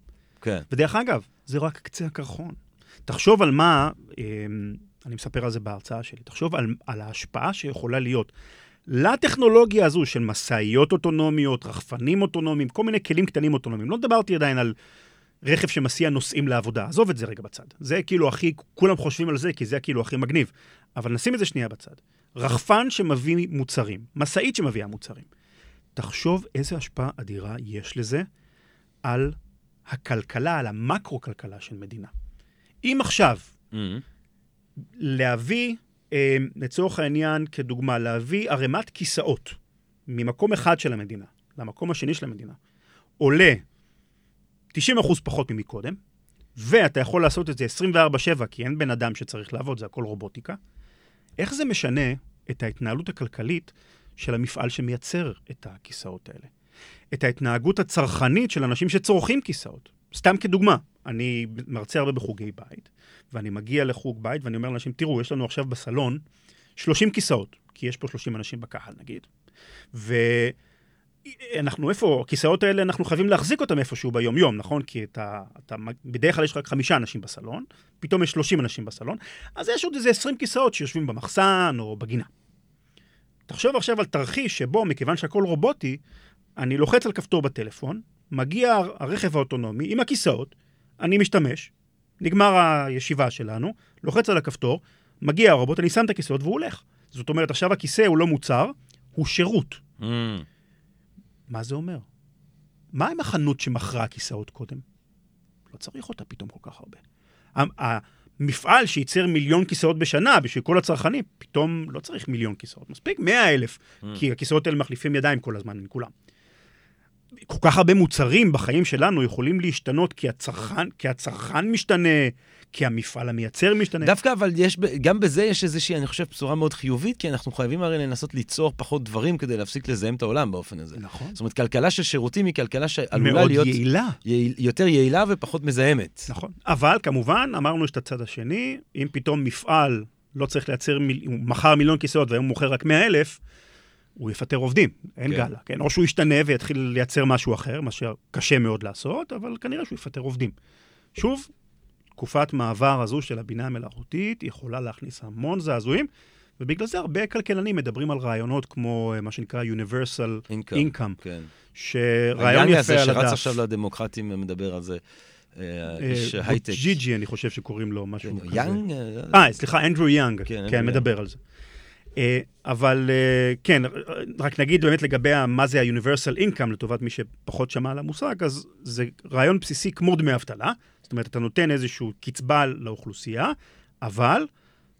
כן. ודרך אגב, זה רק קצה הקרחון. תחשוב על מה, אה, אני מספר על זה בהרצאה שלי, תחשוב על, על ההשפעה שיכולה להיות לטכנולוגיה הזו של משאיות אוטונומיות, רחפנים אוטונומיים, כל מיני כלים קטנים אוטונומיים. לא דיברתי עדיין על רכב שמסיע נוסעים לעבודה, עזוב את זה רגע בצד. זה כאילו הכי, כולם חושבים על זה, כי זה כאילו הכי מגניב. אבל נשים את זה שנייה בצד. רחפן שמביא מוצרים, משאית שמביאה מוצרים. תחשוב איזה השפעה אדירה יש לזה על הכלכלה, על המקרו-כלכלה של מדינה. אם עכשיו Mm. להביא, אה, לצורך העניין, כדוגמה, להביא ערימת כיסאות ממקום אחד של המדינה למקום השני של המדינה, עולה 90% פחות ממקודם, ואתה יכול לעשות את זה 24/7, כי אין בן אדם שצריך לעבוד, זה הכל רובוטיקה, איך זה משנה את ההתנהלות הכלכלית של המפעל שמייצר את הכיסאות האלה? את ההתנהגות הצרכנית של אנשים שצורכים כיסאות. סתם כדוגמה, אני מרצה הרבה בחוגי בית, ואני מגיע לחוג בית ואני אומר לאנשים, תראו, יש לנו עכשיו בסלון 30 כיסאות, כי יש פה 30 אנשים בקהל נגיד, ואנחנו איפה, הכיסאות האלה, אנחנו חייבים להחזיק אותם איפשהו ביום-יום, נכון? כי אתה, אתה, בדרך כלל יש רק חמישה אנשים בסלון, פתאום יש 30 אנשים בסלון, אז יש עוד איזה 20 כיסאות שיושבים במחסן או בגינה. תחשוב עכשיו על תרחיש שבו, מכיוון שהכל רובוטי, אני לוחץ על כפתור בטלפון, מגיע הרכב האוטונומי עם הכיסאות, אני משתמש, נגמר הישיבה שלנו, לוחץ על הכפתור, מגיע הרובוט, אני שם את הכיסאות והוא הולך. זאת אומרת, עכשיו הכיסא הוא לא מוצר, הוא שירות. Mm. מה זה אומר? מה עם החנות שמכרה כיסאות קודם? לא צריך אותה פתאום כל כך הרבה. ה- ה- מפעל שייצר מיליון כיסאות בשנה בשביל כל הצרכנים, פתאום לא צריך מיליון כיסאות, מספיק 100 אלף, Mm. כי הכיסאות האלה מחליפים ידיים כל הזמן מכולם. כל כך הרבה מוצרים בחיים שלנו יכולים להשתנות כי הצרכן, כי הצרכן משתנה, כי המפעל המייצר משתנה. דווקא אבל יש, גם בזה יש איזושהי, אני חושב, בשורה מאוד חיובית, כי אנחנו חייבים הרי לנסות ליצור פחות דברים כדי להפסיק לזהם את העולם באופן הזה. נכון. זאת אומרת, כלכלה של שירותים היא כלכלה שעלולה מאוד להיות יעילה. יעיל, יותר יעילה ופחות מזהמת. נכון. אבל כמובן, אמרנו יש את הצד השני, אם פתאום מפעל לא צריך לייצר, מיל... הוא מכר מיליון כיסאות והיום הוא מוכר רק 100 אלף, הוא יפטר עובדים, אין כן. גאלה. כן? או שהוא ישתנה ויתחיל לייצר משהו אחר, מה שקשה מאוד לעשות, אבל כנראה שהוא יפטר עובדים. שוב, תקופת מעבר הזו של הבינה המלאכותית יכולה להכניס המון זעזועים, ובגלל זה הרבה כלכלנים מדברים על רעיונות כמו אה, מה שנקרא Universal Income. Income, כן. שרעיון יפה הזה על שרץ הדף. עכשיו לדמוקרטים מדבר על זה. אה, איש אה, הייטק. בוטג'יג'י, אני חושב שקוראים לו כן, משהו כזה. יאנג? אה, סליחה, אנדרו יאנג. כן, כן. מדבר על זה. אה, אבל אה, כן, רק נגיד באמת לגבי מה זה ה-Universal Income, לטובת מי שפחות שמע על המושג, אז זה רעיון בסיסי כמו דמי אבטלה. זאת אומרת, אתה נותן איזושהי קצבה לאוכלוסייה, אבל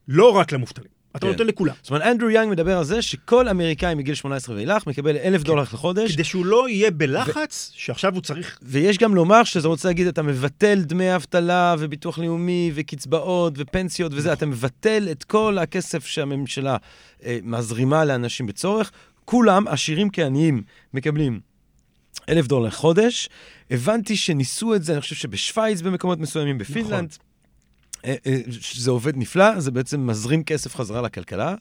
לא רק למובטלים. אתה כן. נותן לכולם. זאת אומרת, אנדרו יאנג מדבר על זה שכל אמריקאי מגיל 18 ואילך מקבל אלף דולר לחודש, כדי שהוא לא יהיה בלחץ, שעכשיו הוא צריך... ויש גם לומר שזה רוצה להגיד, אתה מבטל דמי אבטלה וביטוח לאומי וקצבאות ופנסיות וזה, אתה מבטל את כל הכסף שהממשלה אה, מזרימה לאנשים בצורך. כולם, עשירים כעניים, מקבלים אלף דולר לחודש. הבנתי שניסו את זה, אני חושב שבשוויץ במקומות מסוימים, בפינלנד. אה, זה עובד נפלא, זה בעצם מזרים כסף חזרה לכלכלה.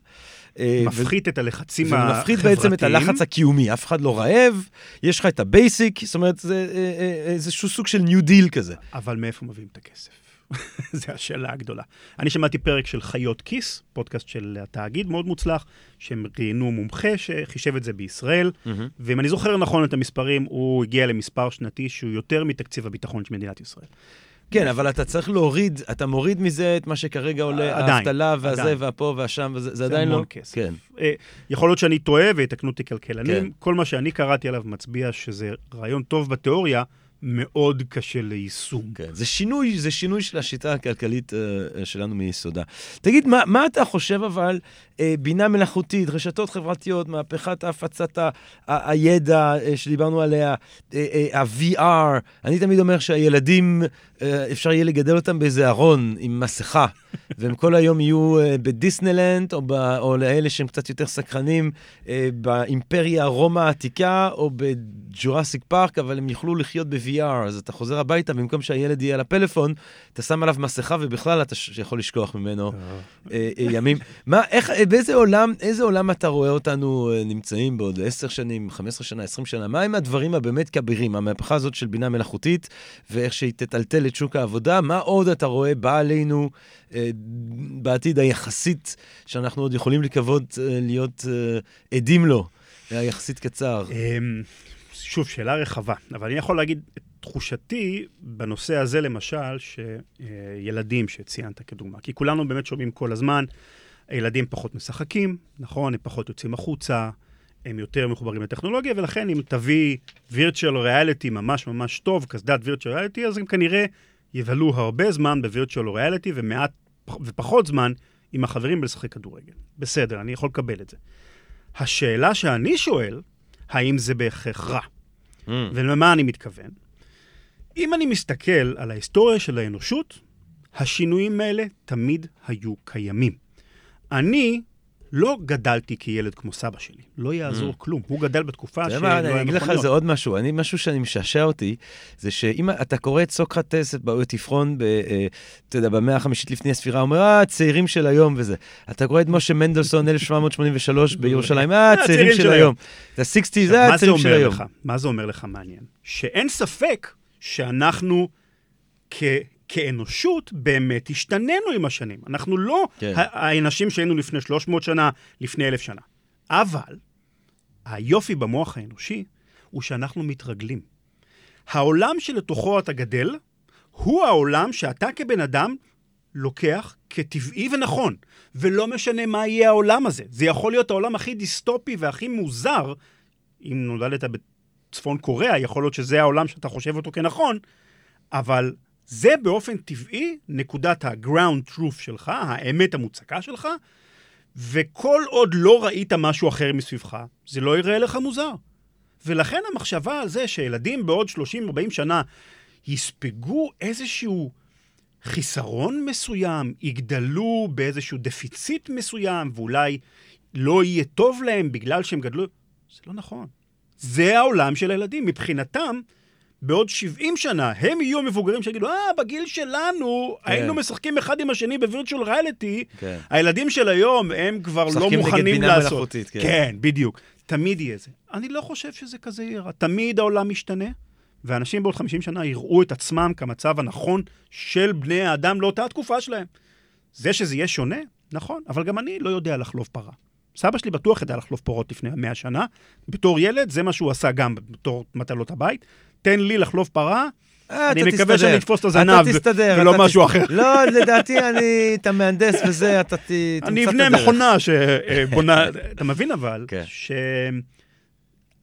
אה, ו- מפחית את הלחצים החברתיים. מפחית בעצם את הלחץ הקיומי, אף אחד לא רעב, יש לך את ה basic, זאת אומרת, זה אה, אה, איזשהו סוג של New Deal כזה. אבל מאיפה מביאים את הכסף? *laughs* זו השאלה הגדולה. אני שמעתי פרק של חיות כיס, פודקאסט של התאגיד, מאוד מוצלח, שהם ראיינו מומחה שחישב את זה בישראל, ואם אני זוכר נכון את המספרים, הוא הגיע למספר שנתי שהוא יותר מתקציב הביטחון של מדינת ישראל. כן, אבל אתה צריך להוריד, אתה מוריד מזה את מה שכרגע עולה, עדיין, האבטלה והזה. והפה והשם, זה עדיין לא... כסף. כן. אה, יכול להיות שאני טועה ויתקנו אותי כלכלנים, כן. כל מה שאני קראתי עליו מצביע שזה רעיון טוב בתיאוריה, מאוד קשה ליישום. כן, זה שינוי, זה שינוי של השיטה הכלכלית uh, שלנו מיסודה. תגיד, מה, מה אתה חושב אבל, בינה מלאכותית, רשתות חברתיות, מהפכת הפצת הידע uh, שדיברנו עליה, uh, ה-VR, אני תמיד אומר שהילדים, אפשר יהיה לגדל אותם באיזה ארון עם מסכה, *laughs* והם כל היום יהיו בדיסנלנד, או, ב, או לאלה שהם קצת יותר סקרנים, באימפריה רומא העתיקה, או בג'ורסיק פארק, אבל הם יוכלו לחיות ב-VR, אז אתה חוזר הביתה, במקום שהילד יהיה על הפלאפון, אתה שם עליו מסכה ובכלל אתה יכול לשכוח ממנו אה, אה, ימים. מה, איך, אה, באיזה עולם, איזה עולם אתה רואה אותנו אה, נמצאים בעוד 10 שנים, 15 שנה, 20 שנה? מה הם הדברים הבאמת כבירים, המהפכה הזאת של בינה מלאכותית, ואיך שהיא תטלטל את שוק העבודה? מה עוד אתה רואה בא עלינו אה, בעתיד היחסית, שאנחנו עוד יכולים לקוות אה, להיות אה, עדים לו, היחסית קצר? אמ, שוב, שאלה רחבה, אבל אני יכול להגיד תחושתי בנושא הזה, למשל, שילדים שציינת כדוגמה, כי כולנו באמת שומעים כל הזמן, הילדים פחות משחקים, נכון? הם פחות יוצאים החוצה, הם יותר מחוברים לטכנולוגיה, ולכן אם תביא virtual reality ממש ממש טוב, קסדת virtual reality, אז הם כנראה יבלו הרבה זמן ב-virtual reality ומעט ופחות זמן עם החברים בלשחק כדורגל. בסדר, אני יכול לקבל את זה. השאלה שאני שואל, האם זה בהכרח רע? Mm. ולמה אני מתכוון? אם אני מסתכל על ההיסטוריה של האנושות, השינויים האלה תמיד היו קיימים. אני לא גדלתי כילד כמו סבא שלי, לא יעזור Mm. כלום. הוא גדל בתקופה אתה שלא היה אני אגיד לך על מכוניות. זה עוד משהו. אני, משהו שאני משעשע אותי, זה שאם אתה קורא את סוקרטס, את באוטיפרון, ב, אה, אתה יודע, במאה החמישית לפני הספירה, אומר, אה, הצעירים של היום וזה. אתה קורא את משה מנדלסון, 1783 *laughs* בירושלים, אה, הצעירים של היום. זה ה-60, עכשיו, זה הצעירים של היום. לך? מה זה אומר לך מעניין? שאין ספק שאנחנו כ... כאנושות באמת השתננו עם השנים. אנחנו לא כן. האנשים שהיינו לפני 300 שנה, לפני אלף שנה. אבל היופי במוח האנושי הוא שאנחנו מתרגלים. העולם שלתוכו אתה גדל, הוא העולם שאתה כבן אדם לוקח כטבעי ונכון, ולא משנה מה יהיה העולם הזה. זה יכול להיות העולם הכי דיסטופי והכי מוזר, אם נולדת בצפון קוריאה, יכול להיות שזה העולם שאתה חושב אותו כנכון, אבל זה באופן טבעי נקודת ה-ground truth שלך, האמת המוצקה שלך, וכל עוד לא ראית משהו אחר מסביבך, זה לא ייראה לך מוזר. ולכן המחשבה על זה שילדים בעוד 30-40 שנה יספגו איזשהו חיסרון מסוים, יגדלו באיזשהו דפיציט מסוים, ואולי לא יהיה טוב להם בגלל שהם גדלו, זה לא נכון. זה העולם של הילדים. מבחינתם, בעוד 70 שנה, הם יהיו המבוגרים שיגידו, אה, בגיל שלנו כן. היינו משחקים אחד עם השני בווירטואל ריאליטי. כן. הילדים של היום, הם כבר לא מוכנים לעשות. משחקים נגד בינה מלאכותית, כן. כן, בדיוק. תמיד יהיה זה. אני לא חושב שזה כזה יהיה רע. תמיד העולם משתנה, ואנשים בעוד 50 שנה יראו את עצמם כמצב הנכון של בני האדם לאותה התקופה שלהם. זה שזה יהיה שונה, נכון, אבל גם אני לא יודע לחלוב פרה. סבא שלי בטוח ידע לחלוף פרות לפני 100 שנה. בתור ילד, זה מה שהוא עשה גם בתור מטלות הבית. תן לי לחלוף פרה, אה, אני מקווה שאני אתפוס את הזנב, ולא משהו אחר. לא, לדעתי אני, אתה מהנדס וזה, אתה תמצא את הדרך. אני אבנה מכונה שבונה, אתה מבין אבל, כן.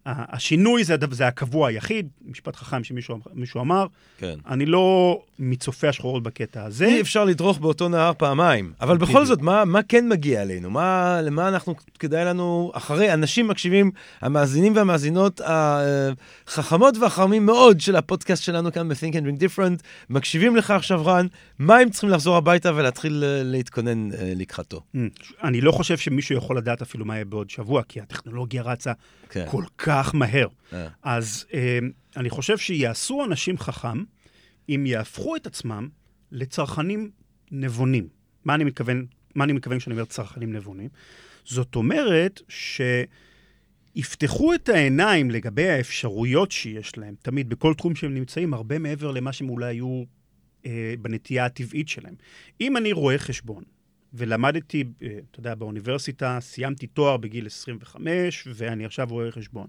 השינוי זה, זה הקבוע היחיד, משפט חכם שמישהו אמר. כן. אני לא מצופי השחורות בקטע הזה. אי אפשר לדרוך באותו נהר פעמיים. אבל בכל זאת, מה, מה כן מגיע אלינו? מה, למה אנחנו, כדאי לנו, אחרי, אנשים מקשיבים, המאזינים והמאזינות החכמות והחכמים מאוד של הפודקאסט שלנו כאן ב-Think and Drink Different, מקשיבים לך עכשיו, רן, מה הם צריכים לחזור הביתה ולהתחיל אה, להתכונן אה, לקראתו? Mm, אני לא חושב שמישהו יכול לדעת אפילו מה יהיה בעוד שבוע, כי הטכנולוגיה רצה כן. כל כך מהר. אה. אז אה, אני חושב שיעשו אנשים חכם אם יהפכו את עצמם לצרכנים נבונים. מה אני מתכוון, מה אני מתכוון כשאני אומר צרכנים נבונים? זאת אומרת שיפתחו את העיניים לגבי האפשרויות שיש להם, תמיד בכל תחום שהם נמצאים, הרבה מעבר למה שהם אולי היו אה, בנטייה הטבעית שלהם. אם אני רואה חשבון, ולמדתי, אה, אתה יודע, באוניברסיטה, סיימתי תואר בגיל 25, ואני עכשיו רואה חשבון.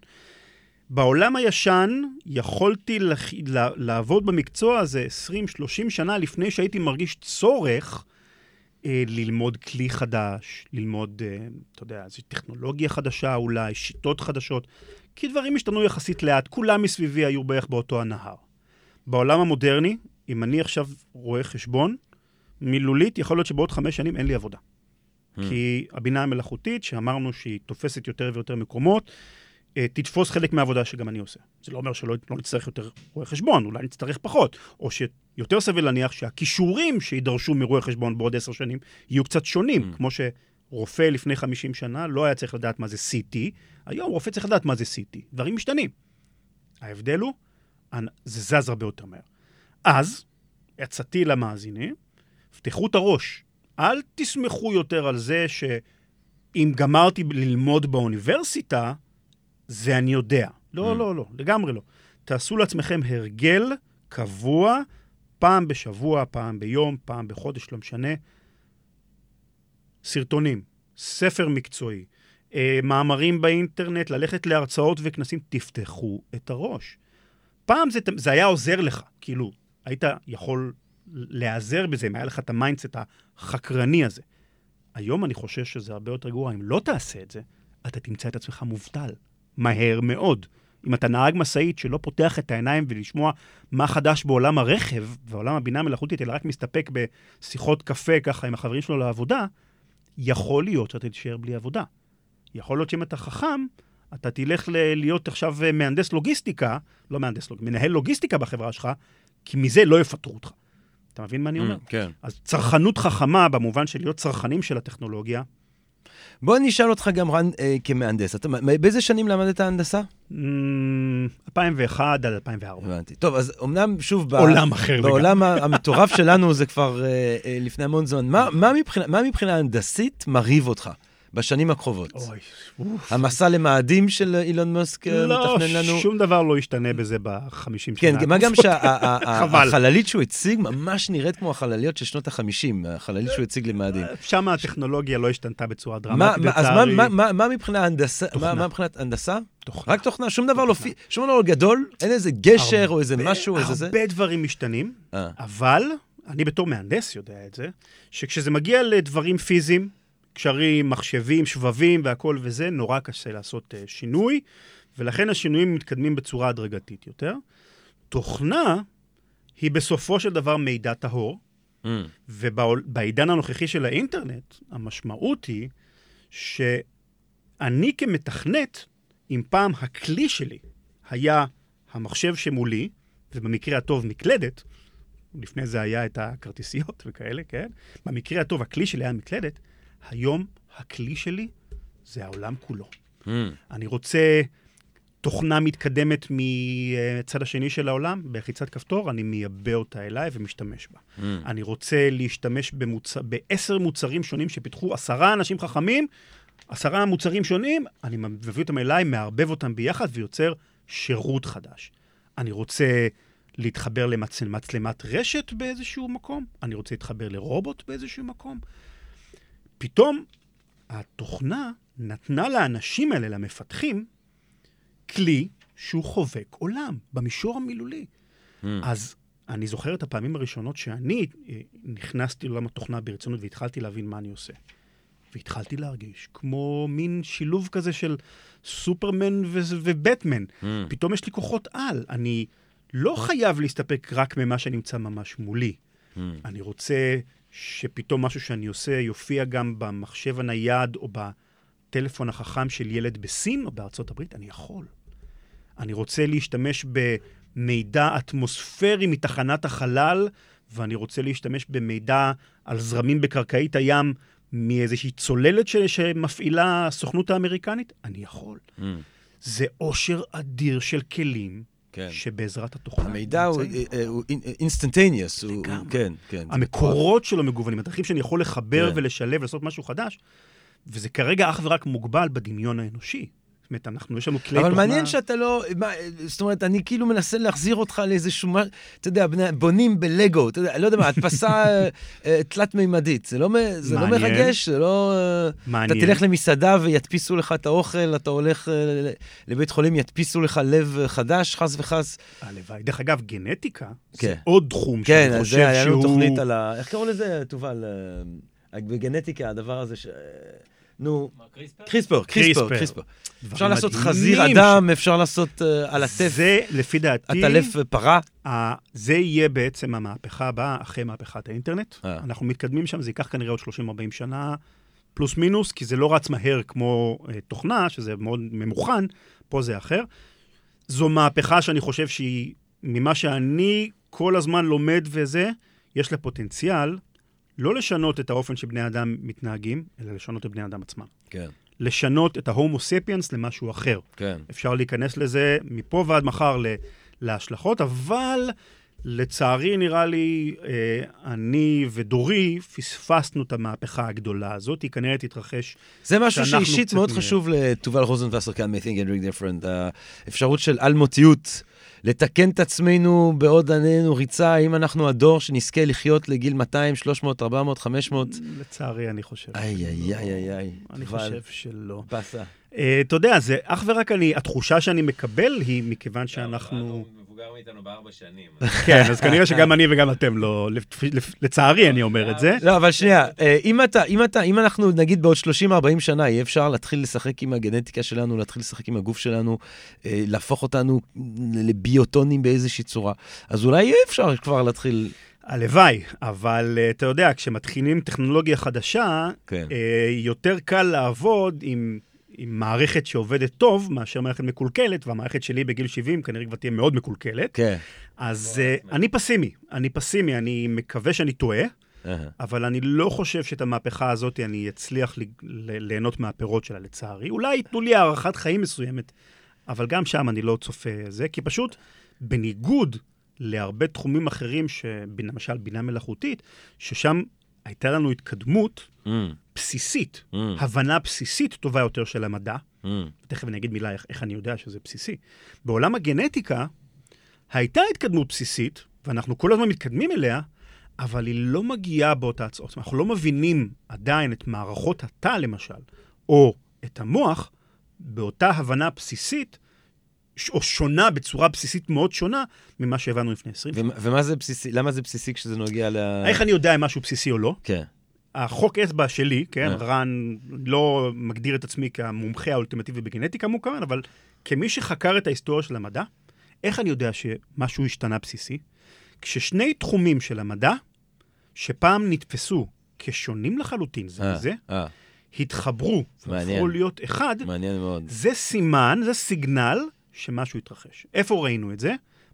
בעולם הישן יכולתי לח... לעבוד במקצוע הזה 20-30 שנה לפני שהייתי מרגיש צורך אה, ללמוד כלי חדש, ללמוד, אה, אתה יודע, איזו טכנולוגיה חדשה אולי, שיטות חדשות, כי דברים השתנו יחסית לאט, כולם מסביבי היו בערך באותו הנהר. בעולם המודרני, אם אני עכשיו רואה חשבון, מילולית, יכול להיות שבעוד חמש שנים אין לי עבודה. Hmm. כי הבינה המלאכותית, שאמרנו שהיא תופסת יותר ויותר מקומות, אה, תתפוס חלק מהעבודה שגם אני עושה. זה לא אומר שלא לא נצטרך יותר רואי חשבון, אולי נצטרך פחות, או שיותר סביר להניח שהכישורים שידרשו מרואי חשבון בעוד עשר שנים יהיו קצת שונים, mm. כמו שרופא לפני 50 שנה לא היה צריך לדעת מה זה CT, היום רופא צריך לדעת מה זה CT. דברים משתנים. ההבדל הוא, זה זז הרבה יותר מהר. אז, עצתי למאזינים, פתחו את הראש. אל תסמכו יותר על זה שאם גמרתי ללמוד באוניברסיטה, זה אני יודע. לא, mm. לא, לא, לגמרי לא. תעשו לעצמכם הרגל קבוע, פעם בשבוע, פעם ביום, פעם בחודש, לא משנה. סרטונים, ספר מקצועי, אה, מאמרים באינטרנט, ללכת להרצאות וכנסים, תפתחו את הראש. פעם זה, זה היה עוזר לך, כאילו, היית יכול להיעזר בזה, אם היה לך את ה mindset החקרני הזה. היום אני חושש שזה הרבה יותר גרוע. אם לא תעשה את זה, אתה תמצא את עצמך מובטל. מהר מאוד. אם אתה נהג משאית שלא פותח את העיניים ולשמוע מה חדש בעולם הרכב, ועולם הבינה המלאכותית, אלא רק מסתפק בשיחות קפה ככה עם החברים שלו לעבודה, יכול להיות שאתה תישאר בלי עבודה. יכול להיות שאם אתה חכם, אתה תלך ל- להיות עכשיו מהנדס לוגיסטיקה, לא מהנדס לוגיסטיקה, מנהל לוגיסטיקה בחברה שלך, כי מזה לא יפטרו אותך. אתה מבין מה אני אומר? Mm, כן. אז צרכנות חכמה, במובן של להיות צרכנים של הטכנולוגיה. בוא נשאל אותך גם, רן, אה, כמהנדס. אתה, באיזה שנים למדת הנדסה? 2001 mm, עד 2004. הבנתי. טוב, אז אמנם, שוב, עולם ב- אחר בעולם המטורף שלנו זה כבר אה, אה, לפני המון זמן. מה, מה, מבחינה, מה מבחינה הנדסית מרהיב אותך? בשנים הקרובות. אוי, אוף. המסע למאדים של אילון מאסק אה, לא, מתכנן לנו. לא, שום דבר לא ישתנה בזה בחמישים שנה. כן, מה גם שהחללית שהוא הציג ממש נראית כמו החלליות של שנות החמישים, החללית שהוא הציג למאדים. שם הטכנולוגיה לא השתנתה בצורה דרמטית, לצערי. אז מה, מבחינת הנדסה? תוכנה. רק תוכנה, שום דבר לא, שום דבר לא גדול, אין איזה גשר או איזה משהו, איזה זה. הרבה דברים משתנים, אה. אבל אני בתור מהנדס יודע את זה, שכשזה מגיע לדברים פיזיים, קשרים, מחשבים, שבבים והכל וזה, נורא קשה לעשות uh, שינוי, ולכן השינויים מתקדמים בצורה הדרגתית יותר. תוכנה, היא בסופו של דבר מידע טהור, Mm. ובעידן הנוכחי של האינטרנט, המשמעות היא שאני כמתכנת, אם פעם הכלי שלי היה המחשב שמולי, ובמקרה הטוב מקלדת, לפני זה היה את הכרטיסיות וכאלה, כן? במקרה הטוב הכלי שלי היה מקלדת, היום הכלי שלי זה העולם כולו. Mm. אני רוצה תוכנה מתקדמת מצד השני של העולם, בלחיצת כפתור, אני מייבא אותה אליי ומשתמש בה. Mm. אני רוצה להשתמש במוצ... בעשר מוצרים שונים שפיתחו עשרה אנשים חכמים, עשרה מוצרים שונים, אני מביא אותם אליי, מערבב אותם ביחד ויוצר שירות חדש. אני רוצה להתחבר למצלמת רשת באיזשהו מקום, אני רוצה להתחבר לרובוט באיזשהו מקום. פתאום התוכנה נתנה לאנשים האלה, למפתחים, כלי שהוא חובק עולם, במישור המילולי. Mm. אז אני זוכר את הפעמים הראשונות שאני אה, נכנסתי לעולם התוכנה ברצינות והתחלתי להבין מה אני עושה. והתחלתי להרגיש כמו מין שילוב כזה של סופרמן ו- ובטמן. Mm. פתאום יש לי כוחות על. אני לא חייב להסתפק רק ממה שנמצא ממש מולי. Mm. אני רוצה שפתאום משהו שאני עושה יופיע גם במחשב הנייד או בטלפון החכם של ילד בסין או בארצות הברית, אני יכול. אני רוצה להשתמש במידע אטמוספרי מתחנת החלל, ואני רוצה להשתמש במידע על זרמים בקרקעית הים מאיזושהי צוללת ש- שמפעילה הסוכנות האמריקנית, אני יכול. Mm. זה עושר אדיר של כלים כן. שבעזרת התוכנה. המידע הוא נמצאים. אה, הוא. לגמרי. כן, כן. המקורות שלו מגוונים, הדרכים שאני יכול לחבר כן. ולשלב ולעשות משהו חדש, וזה כרגע אך ורק מוגבל בדמיון האנושי. אומרת, אנחנו, יש לנו כלי אבל תוכנה... מעניין שאתה לא, מה, זאת אומרת, אני כאילו מנסה להחזיר אותך לאיזשהו, מה- אתה יודע, בני- בונים בלגו, אתה יודע, לא יודע מה, הדפסה *laughs* אה, אה, תלת-מימדית, זה לא זה לא. מרגש, זה לא... אה, אתה מעניין. תלך למסעדה וידפיסו לך את האוכל, אתה הולך לבית חולים, ידפיסו לך לב חדש, חס וחס. הלוואי. דרך אגב, גנטיקה כן. זה עוד תחום כן, שאני אז חושב זה היה לנו שהוא... תוכנית על ה... איך קראו לזה, תובל? בגנטיקה, הדבר הזה ש... נו, קריספר, קריספר, קריספר. אפשר לעשות חזיר אדם, אפשר לעשות אה, על הטף, זה, לפי דעתי, עטלף פרה. ה- זה יהיה בעצם המהפכה הבאה אחרי מהפכת האינטרנט. אה. אנחנו מתקדמים שם, זה ייקח כנראה עוד 30-40 שנה, פלוס מינוס, כי זה לא רץ מהר כמו אה, תוכנה, שזה מאוד ממוכן, פה זה אחר. זו מהפכה שאני חושב שהיא, ממה שאני כל הזמן לומד וזה, יש לה פוטנציאל לא לשנות את האופן שבני אדם מתנהגים, אלא לשנות את בני אדם עצמם. כן, לשנות את ההומו ספיאנס למשהו אחר. כן. אפשר להיכנס לזה מפה ועד מחר ל- להשלכות, אבל לצערי, נראה לי, אה, אני ודורי פספסנו את המהפכה הגדולה הזאת, היא כנראה תתרחש. זה משהו שאישית מאוד נהיה. חשוב לתובל רוזנבסר כאן מ-Think and Drink Different, האפשרות של אלמותיות, לתקן את עצמנו בעוד עננו ריצה, אם אנחנו הדור שנזכה לחיות לגיל 200, 300, 400, 500. לצערי, אני חושב. איי, איי, איי, איי, איי. אני חושב שלא. באסה. אה, אתה יודע, זה אך ורק אני, התחושה שאני מקבל היא מכיוון שאנחנו... מאיתנו בארבע שנים. *laughs* כן, אז כנראה שגם אני וגם אתם לא, לצערי אני אומר את זה. *laughs* לא, אבל שנייה, אה, אם אתה, אם אתה, אם אנחנו, נגיד בעוד 30-40 שנה, יהיה אפשר להתחיל לשחק עם הגנטיקה שלנו, להתחיל לשחק עם הגוף שלנו, אה, להפוך אותנו לביוטונים באיזושהי צורה, אז אולי יהיה אפשר כבר להתחיל... הלוואי, אבל אה, אתה יודע, כשמתחילים טכנולוגיה חדשה, כן. אה, יותר קל לעבוד עם, עם מערכת שעובדת טוב מאשר מערכת מקולקלת, והמערכת שלי בגיל 70 כנראה כבר תהיה מאוד מקולקלת. כן. אז אה, אני פסימי, אני פסימי, אני מקווה שאני טועה. אבל אני לא חושב שאת המהפכה הזאת אני אצליח ל- ל- ליהנות מהפירות שלה, לצערי. אולי ייתנו לי הארכת חיים מסוימת, אבל גם שם אני לא צופה זה, כי פשוט, בניגוד להרבה תחומים אחרים, למשל בינה מלאכותית, ששם הייתה לנו התקדמות Mm, בסיסית, mm, הבנה בסיסית טובה יותר של המדע, mm. תכף אני אגיד מילה איך, איך אני יודע שזה בסיסי. בעולם הגנטיקה הייתה התקדמות בסיסית, ואנחנו כל הזמן מתקדמים אליה, אבל היא לא מגיעה באותה הצעות. אנחנו לא מבינים עדיין את מערכות התא, למשל, או את המוח, באותה הבנה בסיסית, או שונה בצורה בסיסית מאוד שונה ממה שהבנו לפני 20 שנה. ומה- זה בסיסי, למה זה בסיסי כשזה נוגע ל... איך אני יודע אם משהו בסיסי או לא? כן. החוק אצבע שלי, כן, אה. רן לא מגדיר את עצמי כמומחה האולטימטיבי בגנטיקה מוכמן, אבל כמי שחקר את ההיסטוריה של המדע, איך אני יודע שמשהו השתנה בסיסי? כששני תחומים של המדע, שפעם נתפסו כשונים לחלוטין זה אה, מזה, אה, התחברו מעניין. והפכו להיות אחד, מעניין מאוד. זה סימן, זה סיגנל שמשהו התרחש. איפה ראינו את זה?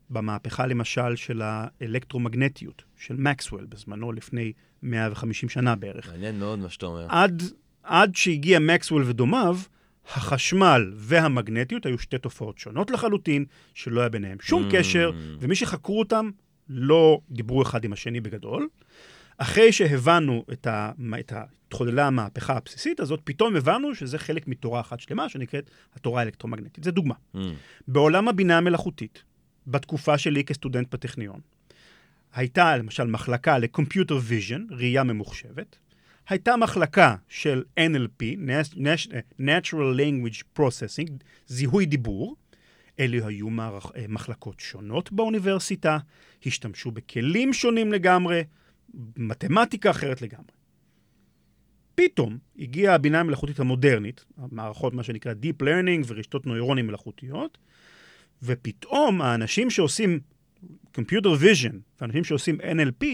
במהפכה למשל של האלקטרומגנטיות, של מקסוול בזמנו, לפני 150 שנה בערך. מעניין מאוד מה שאתה אומר. עד, עד שהגיע מקסוול ודומיו, החשמל והמגנטיות היו שתי תופעות שונות לחלוטין, שלא היה ביניהם שום Mm. קשר, ומי שחקרו אותם לא דיברו אחד עם השני בגדול. אחרי שהבנו את ה... את ה... התחוללה המהפכה הבסיסית הזאת, פתאום הבנו שזה חלק מתורה אחת שלמה שנקראת התורה האלקטרומגנטית. זו דוגמה. Mm, בעולם הבינה המלאכותית, בתקופה שלי כסטודנט בטכניון, הייתה למשל מחלקה ל-Computer Vision, ראייה ממוחשבת, הייתה מחלקה של NLP, Natural Language Processing, זיהוי דיבור. אלה היו מערכ... אה, מחלקות שונות באוניברסיטה, השתמשו בכלים שונים לגמרי, מתמטיקה אחרת לגמרי. פתאום הגיעה הבינה המלאכותית המודרנית, המערכות, מה שנקרא Deep Learning ורשתות נוירונים מלאכותיות, ופתאום האנשים שעושים Computer Vision ואנשים שעושים NLP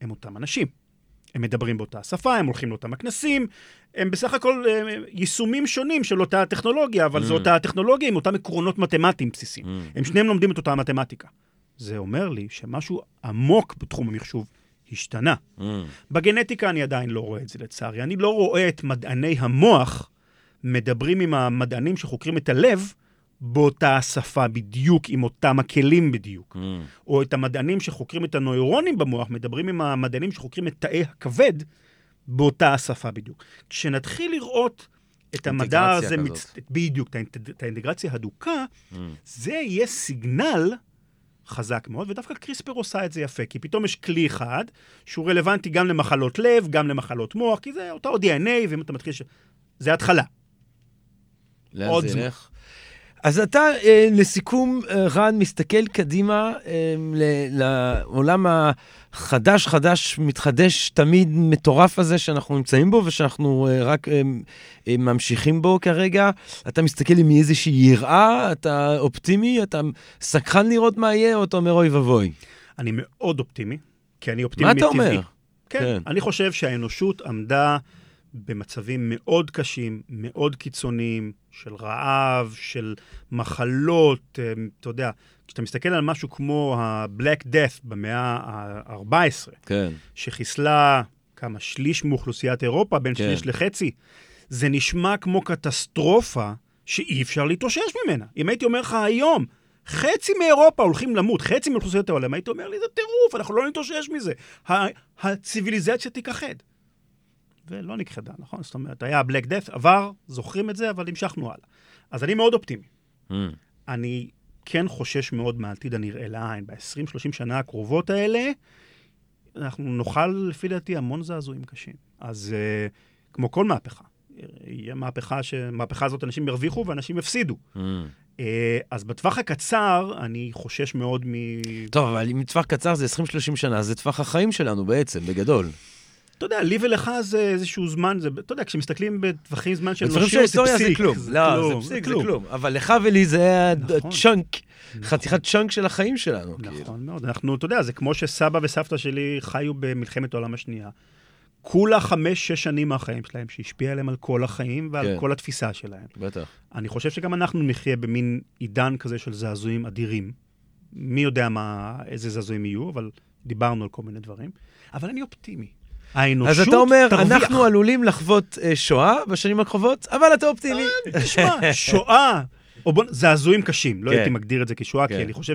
הם אותם אנשים. הם מדברים באותה שפה, הם הולכים לאותם הכנסים, הם בסך הכל אה, יישומים שונים של אותה טכנולוגיה, אבל Mm. זו אותה טכנולוגיה עם אותם עקרונות מתמטיים בסיסיים. mm. הם שניהם לומדים את אותה מתמטיקה. זה אומר לי שמשהו עמוק בתחום המחשוב השתנה. Mm. בגנטיקה אני עדיין לא רואה את זה לצערי. אני לא רואה את מדעני המוח מדברים עם המדענים שחוקרים את הלב באותה השפה בדיוק, עם אותם הכלים בדיוק. Mm. או את המדענים שחוקרים את הנוירונים במוח, מדברים עם המדענים שחוקרים את תאי הכבד באותה השפה בדיוק. כשנתחיל לראות את המדע הזה. מצ... בדיוק, את האינטגרציה הדוקה, Mm. זה יהיה סיגנל חזק מאוד, ודווקא קריספר עושה את זה יפה, כי פתאום יש כלי אחד שהוא רלוונטי גם למחלות לב, גם למחלות מוח, כי זה אותו DNA, ואם אתה מתחיל ש... זה התחלה. לאן זה. ילך? אז אתה, אה, לסיכום, אה, רן, מסתכל קדימה אה, ל- לעולם החדש, חדש, מתחדש, תמיד מטורף הזה שאנחנו נמצאים בו ושאנחנו רק ממשיכים בו כרגע. אתה מסתכל עם איזושהי יראה, אתה אופטימי, אתה סקחן לראות מה יהיה, או אתה אומר אוי ואבוי. אני מאוד אופטימי, כי אני אופטימי מה מטבעי. אתה אומר? כן. כן. אני חושב שהאנושות עמדה במצבים מאוד קשים, מאוד קיצוניים, של רעב, של מחלות, אה, אתה יודע, כשאתה מסתכל על משהו כמו ה-Black Death במאה ה-14, כן. שחיסלה כמה שליש מאוכלוסיית אירופה, בין כן. שליש לחצי, זה נשמע כמו קטסטרופה שאי אפשר להתאושש ממנה. אם הייתי אומר לך היום, חצי מאירופה הולכים למות, חצי מאוכלוסיית העולם, הייתי אומר לי, זה טירוף, אנחנו לא נתאושש מזה. הציוויליזציה תיכחד. ולא נכחדה, נכון? זאת אומרת, היה בלק דף, עבר, זוכרים את זה, אבל המשכנו הלאה. אז אני מאוד אופטימי. Mm. אני כן חושש מאוד מהעתיד הנראה לעין. ב-20-30 שנה הקרובות האלה, אנחנו נאכל, לפי דעתי, המון זעזועים קשים. אז uh, כמו כל מהפכה, יהיה מהפכה ש... מהפכה הזאת אנשים ירוויחו ואנשים יפסידו. Mm. Uh, אז בטווח הקצר, אני חושש מאוד מ... טוב, אבל אם טווח קצר זה 20-30 שנה, זה טווח החיים שלנו בעצם, בגדול. אתה יודע, לי ולך זה איזשהו זמן, זה, אתה יודע, כשמסתכלים בטווחים זמן של שההיסטוריה זה פסיק. כלום. לא, זה פסיק, זה כלום. אבל לך ולי זה נכון. הצ'אנק, חתיכת צ'אנק של החיים שלנו. כאילו. נכון מאוד. אנחנו, אתה יודע, זה כמו שסבא וסבתא שלי חיו במלחמת העולם השנייה. כולה חמש-שש שנים מהחיים שלהם, שהשפיע עליהם על כל החיים ועל כן. כל התפיסה שלהם. בטח. אני חושב שגם אנחנו נחיה במין עידן כזה של זעזועים אדירים. מי יודע מה, איזה זעזועים יהיו, אבל דיברנו על כל מיני דברים. אבל אני אופטימי. האנושות אז אתה אומר, תרוויח. אנחנו עלולים לחוות אה, שואה בשנים הקרובות, אבל אתה אופטימי. תשמע, שואה, או בוא, זעזועים קשים, לא כן. הייתי מגדיר את זה כשואה, כן. כי אני חושב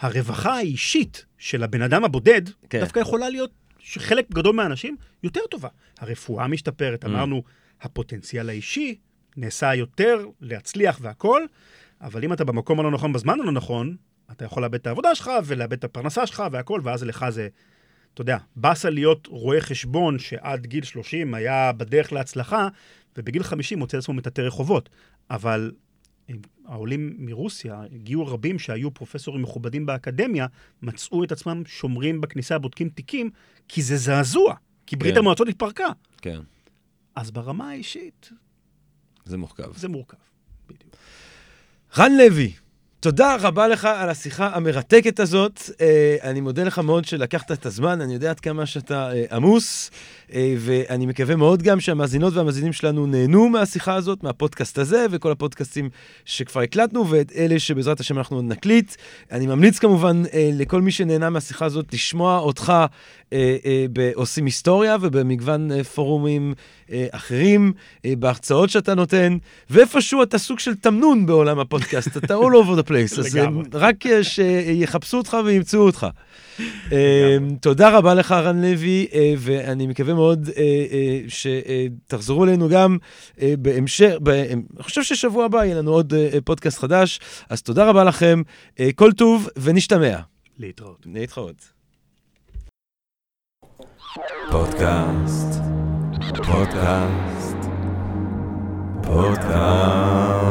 שהרווחה האישית של הבן אדם הבודד, כן. דווקא יכולה להיות, שחלק גדול מהאנשים, יותר טובה. הרפואה משתפרת, Mm. אמרנו, הפוטנציאל האישי נעשה יותר להצליח והכול, אבל אם אתה במקום הלא נכון, בזמן הלא נכון, אתה יכול לאבד את העבודה שלך ולאבד את הפרנסה שלך והכול, ואז לך זה, אתה יודע, באסה להיות רואה חשבון שעד גיל 30 היה בדרך להצלחה, ובגיל 50 מוצא את עצמו מטאטא רחובות. אבל העולים מרוסיה, הגיעו רבים שהיו פרופסורים מכובדים באקדמיה, מצאו את עצמם שומרים בכניסה, בודקים תיקים, כי זה זעזוע, כי ברית כן. המועצות התפרקה. כן, אז ברמה האישית, זה מורכב. זה מורכב. בדיוק. רן לוי, תודה רבה לך על השיחה המרתקת הזאת. אה, אני מודה לך מאוד שלקחת את הזמן, אני יודע עד כמה שאתה אה, עמוס, אה, ואני מקווה מאוד גם שהמאזינות והמאזינים שלנו נהנו מהשיחה הזאת, מהפודקאסט הזה, וכל הפודקאסטים שכבר הקלטנו, ואת אלה שבעזרת השם אנחנו עוד נקליט. אני ממליץ כמובן לכל מי שנהנה מהשיחה הזאת לשמוע אותך בעושים היסטוריה ובמגוון פורומים אחרים, בהרצאות שאתה נותן, ואיפשהו אתה סוג של תמנון בעולם הפודקאסט, אתה all over the place, אז רק שיחפשו אותך וימצאו אותך. *laughs* תודה רבה לך, רן לוי, ואני מקווה מאוד שתחזרו אלינו גם בהמשך, אני חושב ששבוע הבא יהיה לנו עוד פודקאסט חדש, אז תודה רבה לכם, כל טוב ונשתמע. להתראות. להתראות. פודקאסט, פודקאסט, פודקאסט.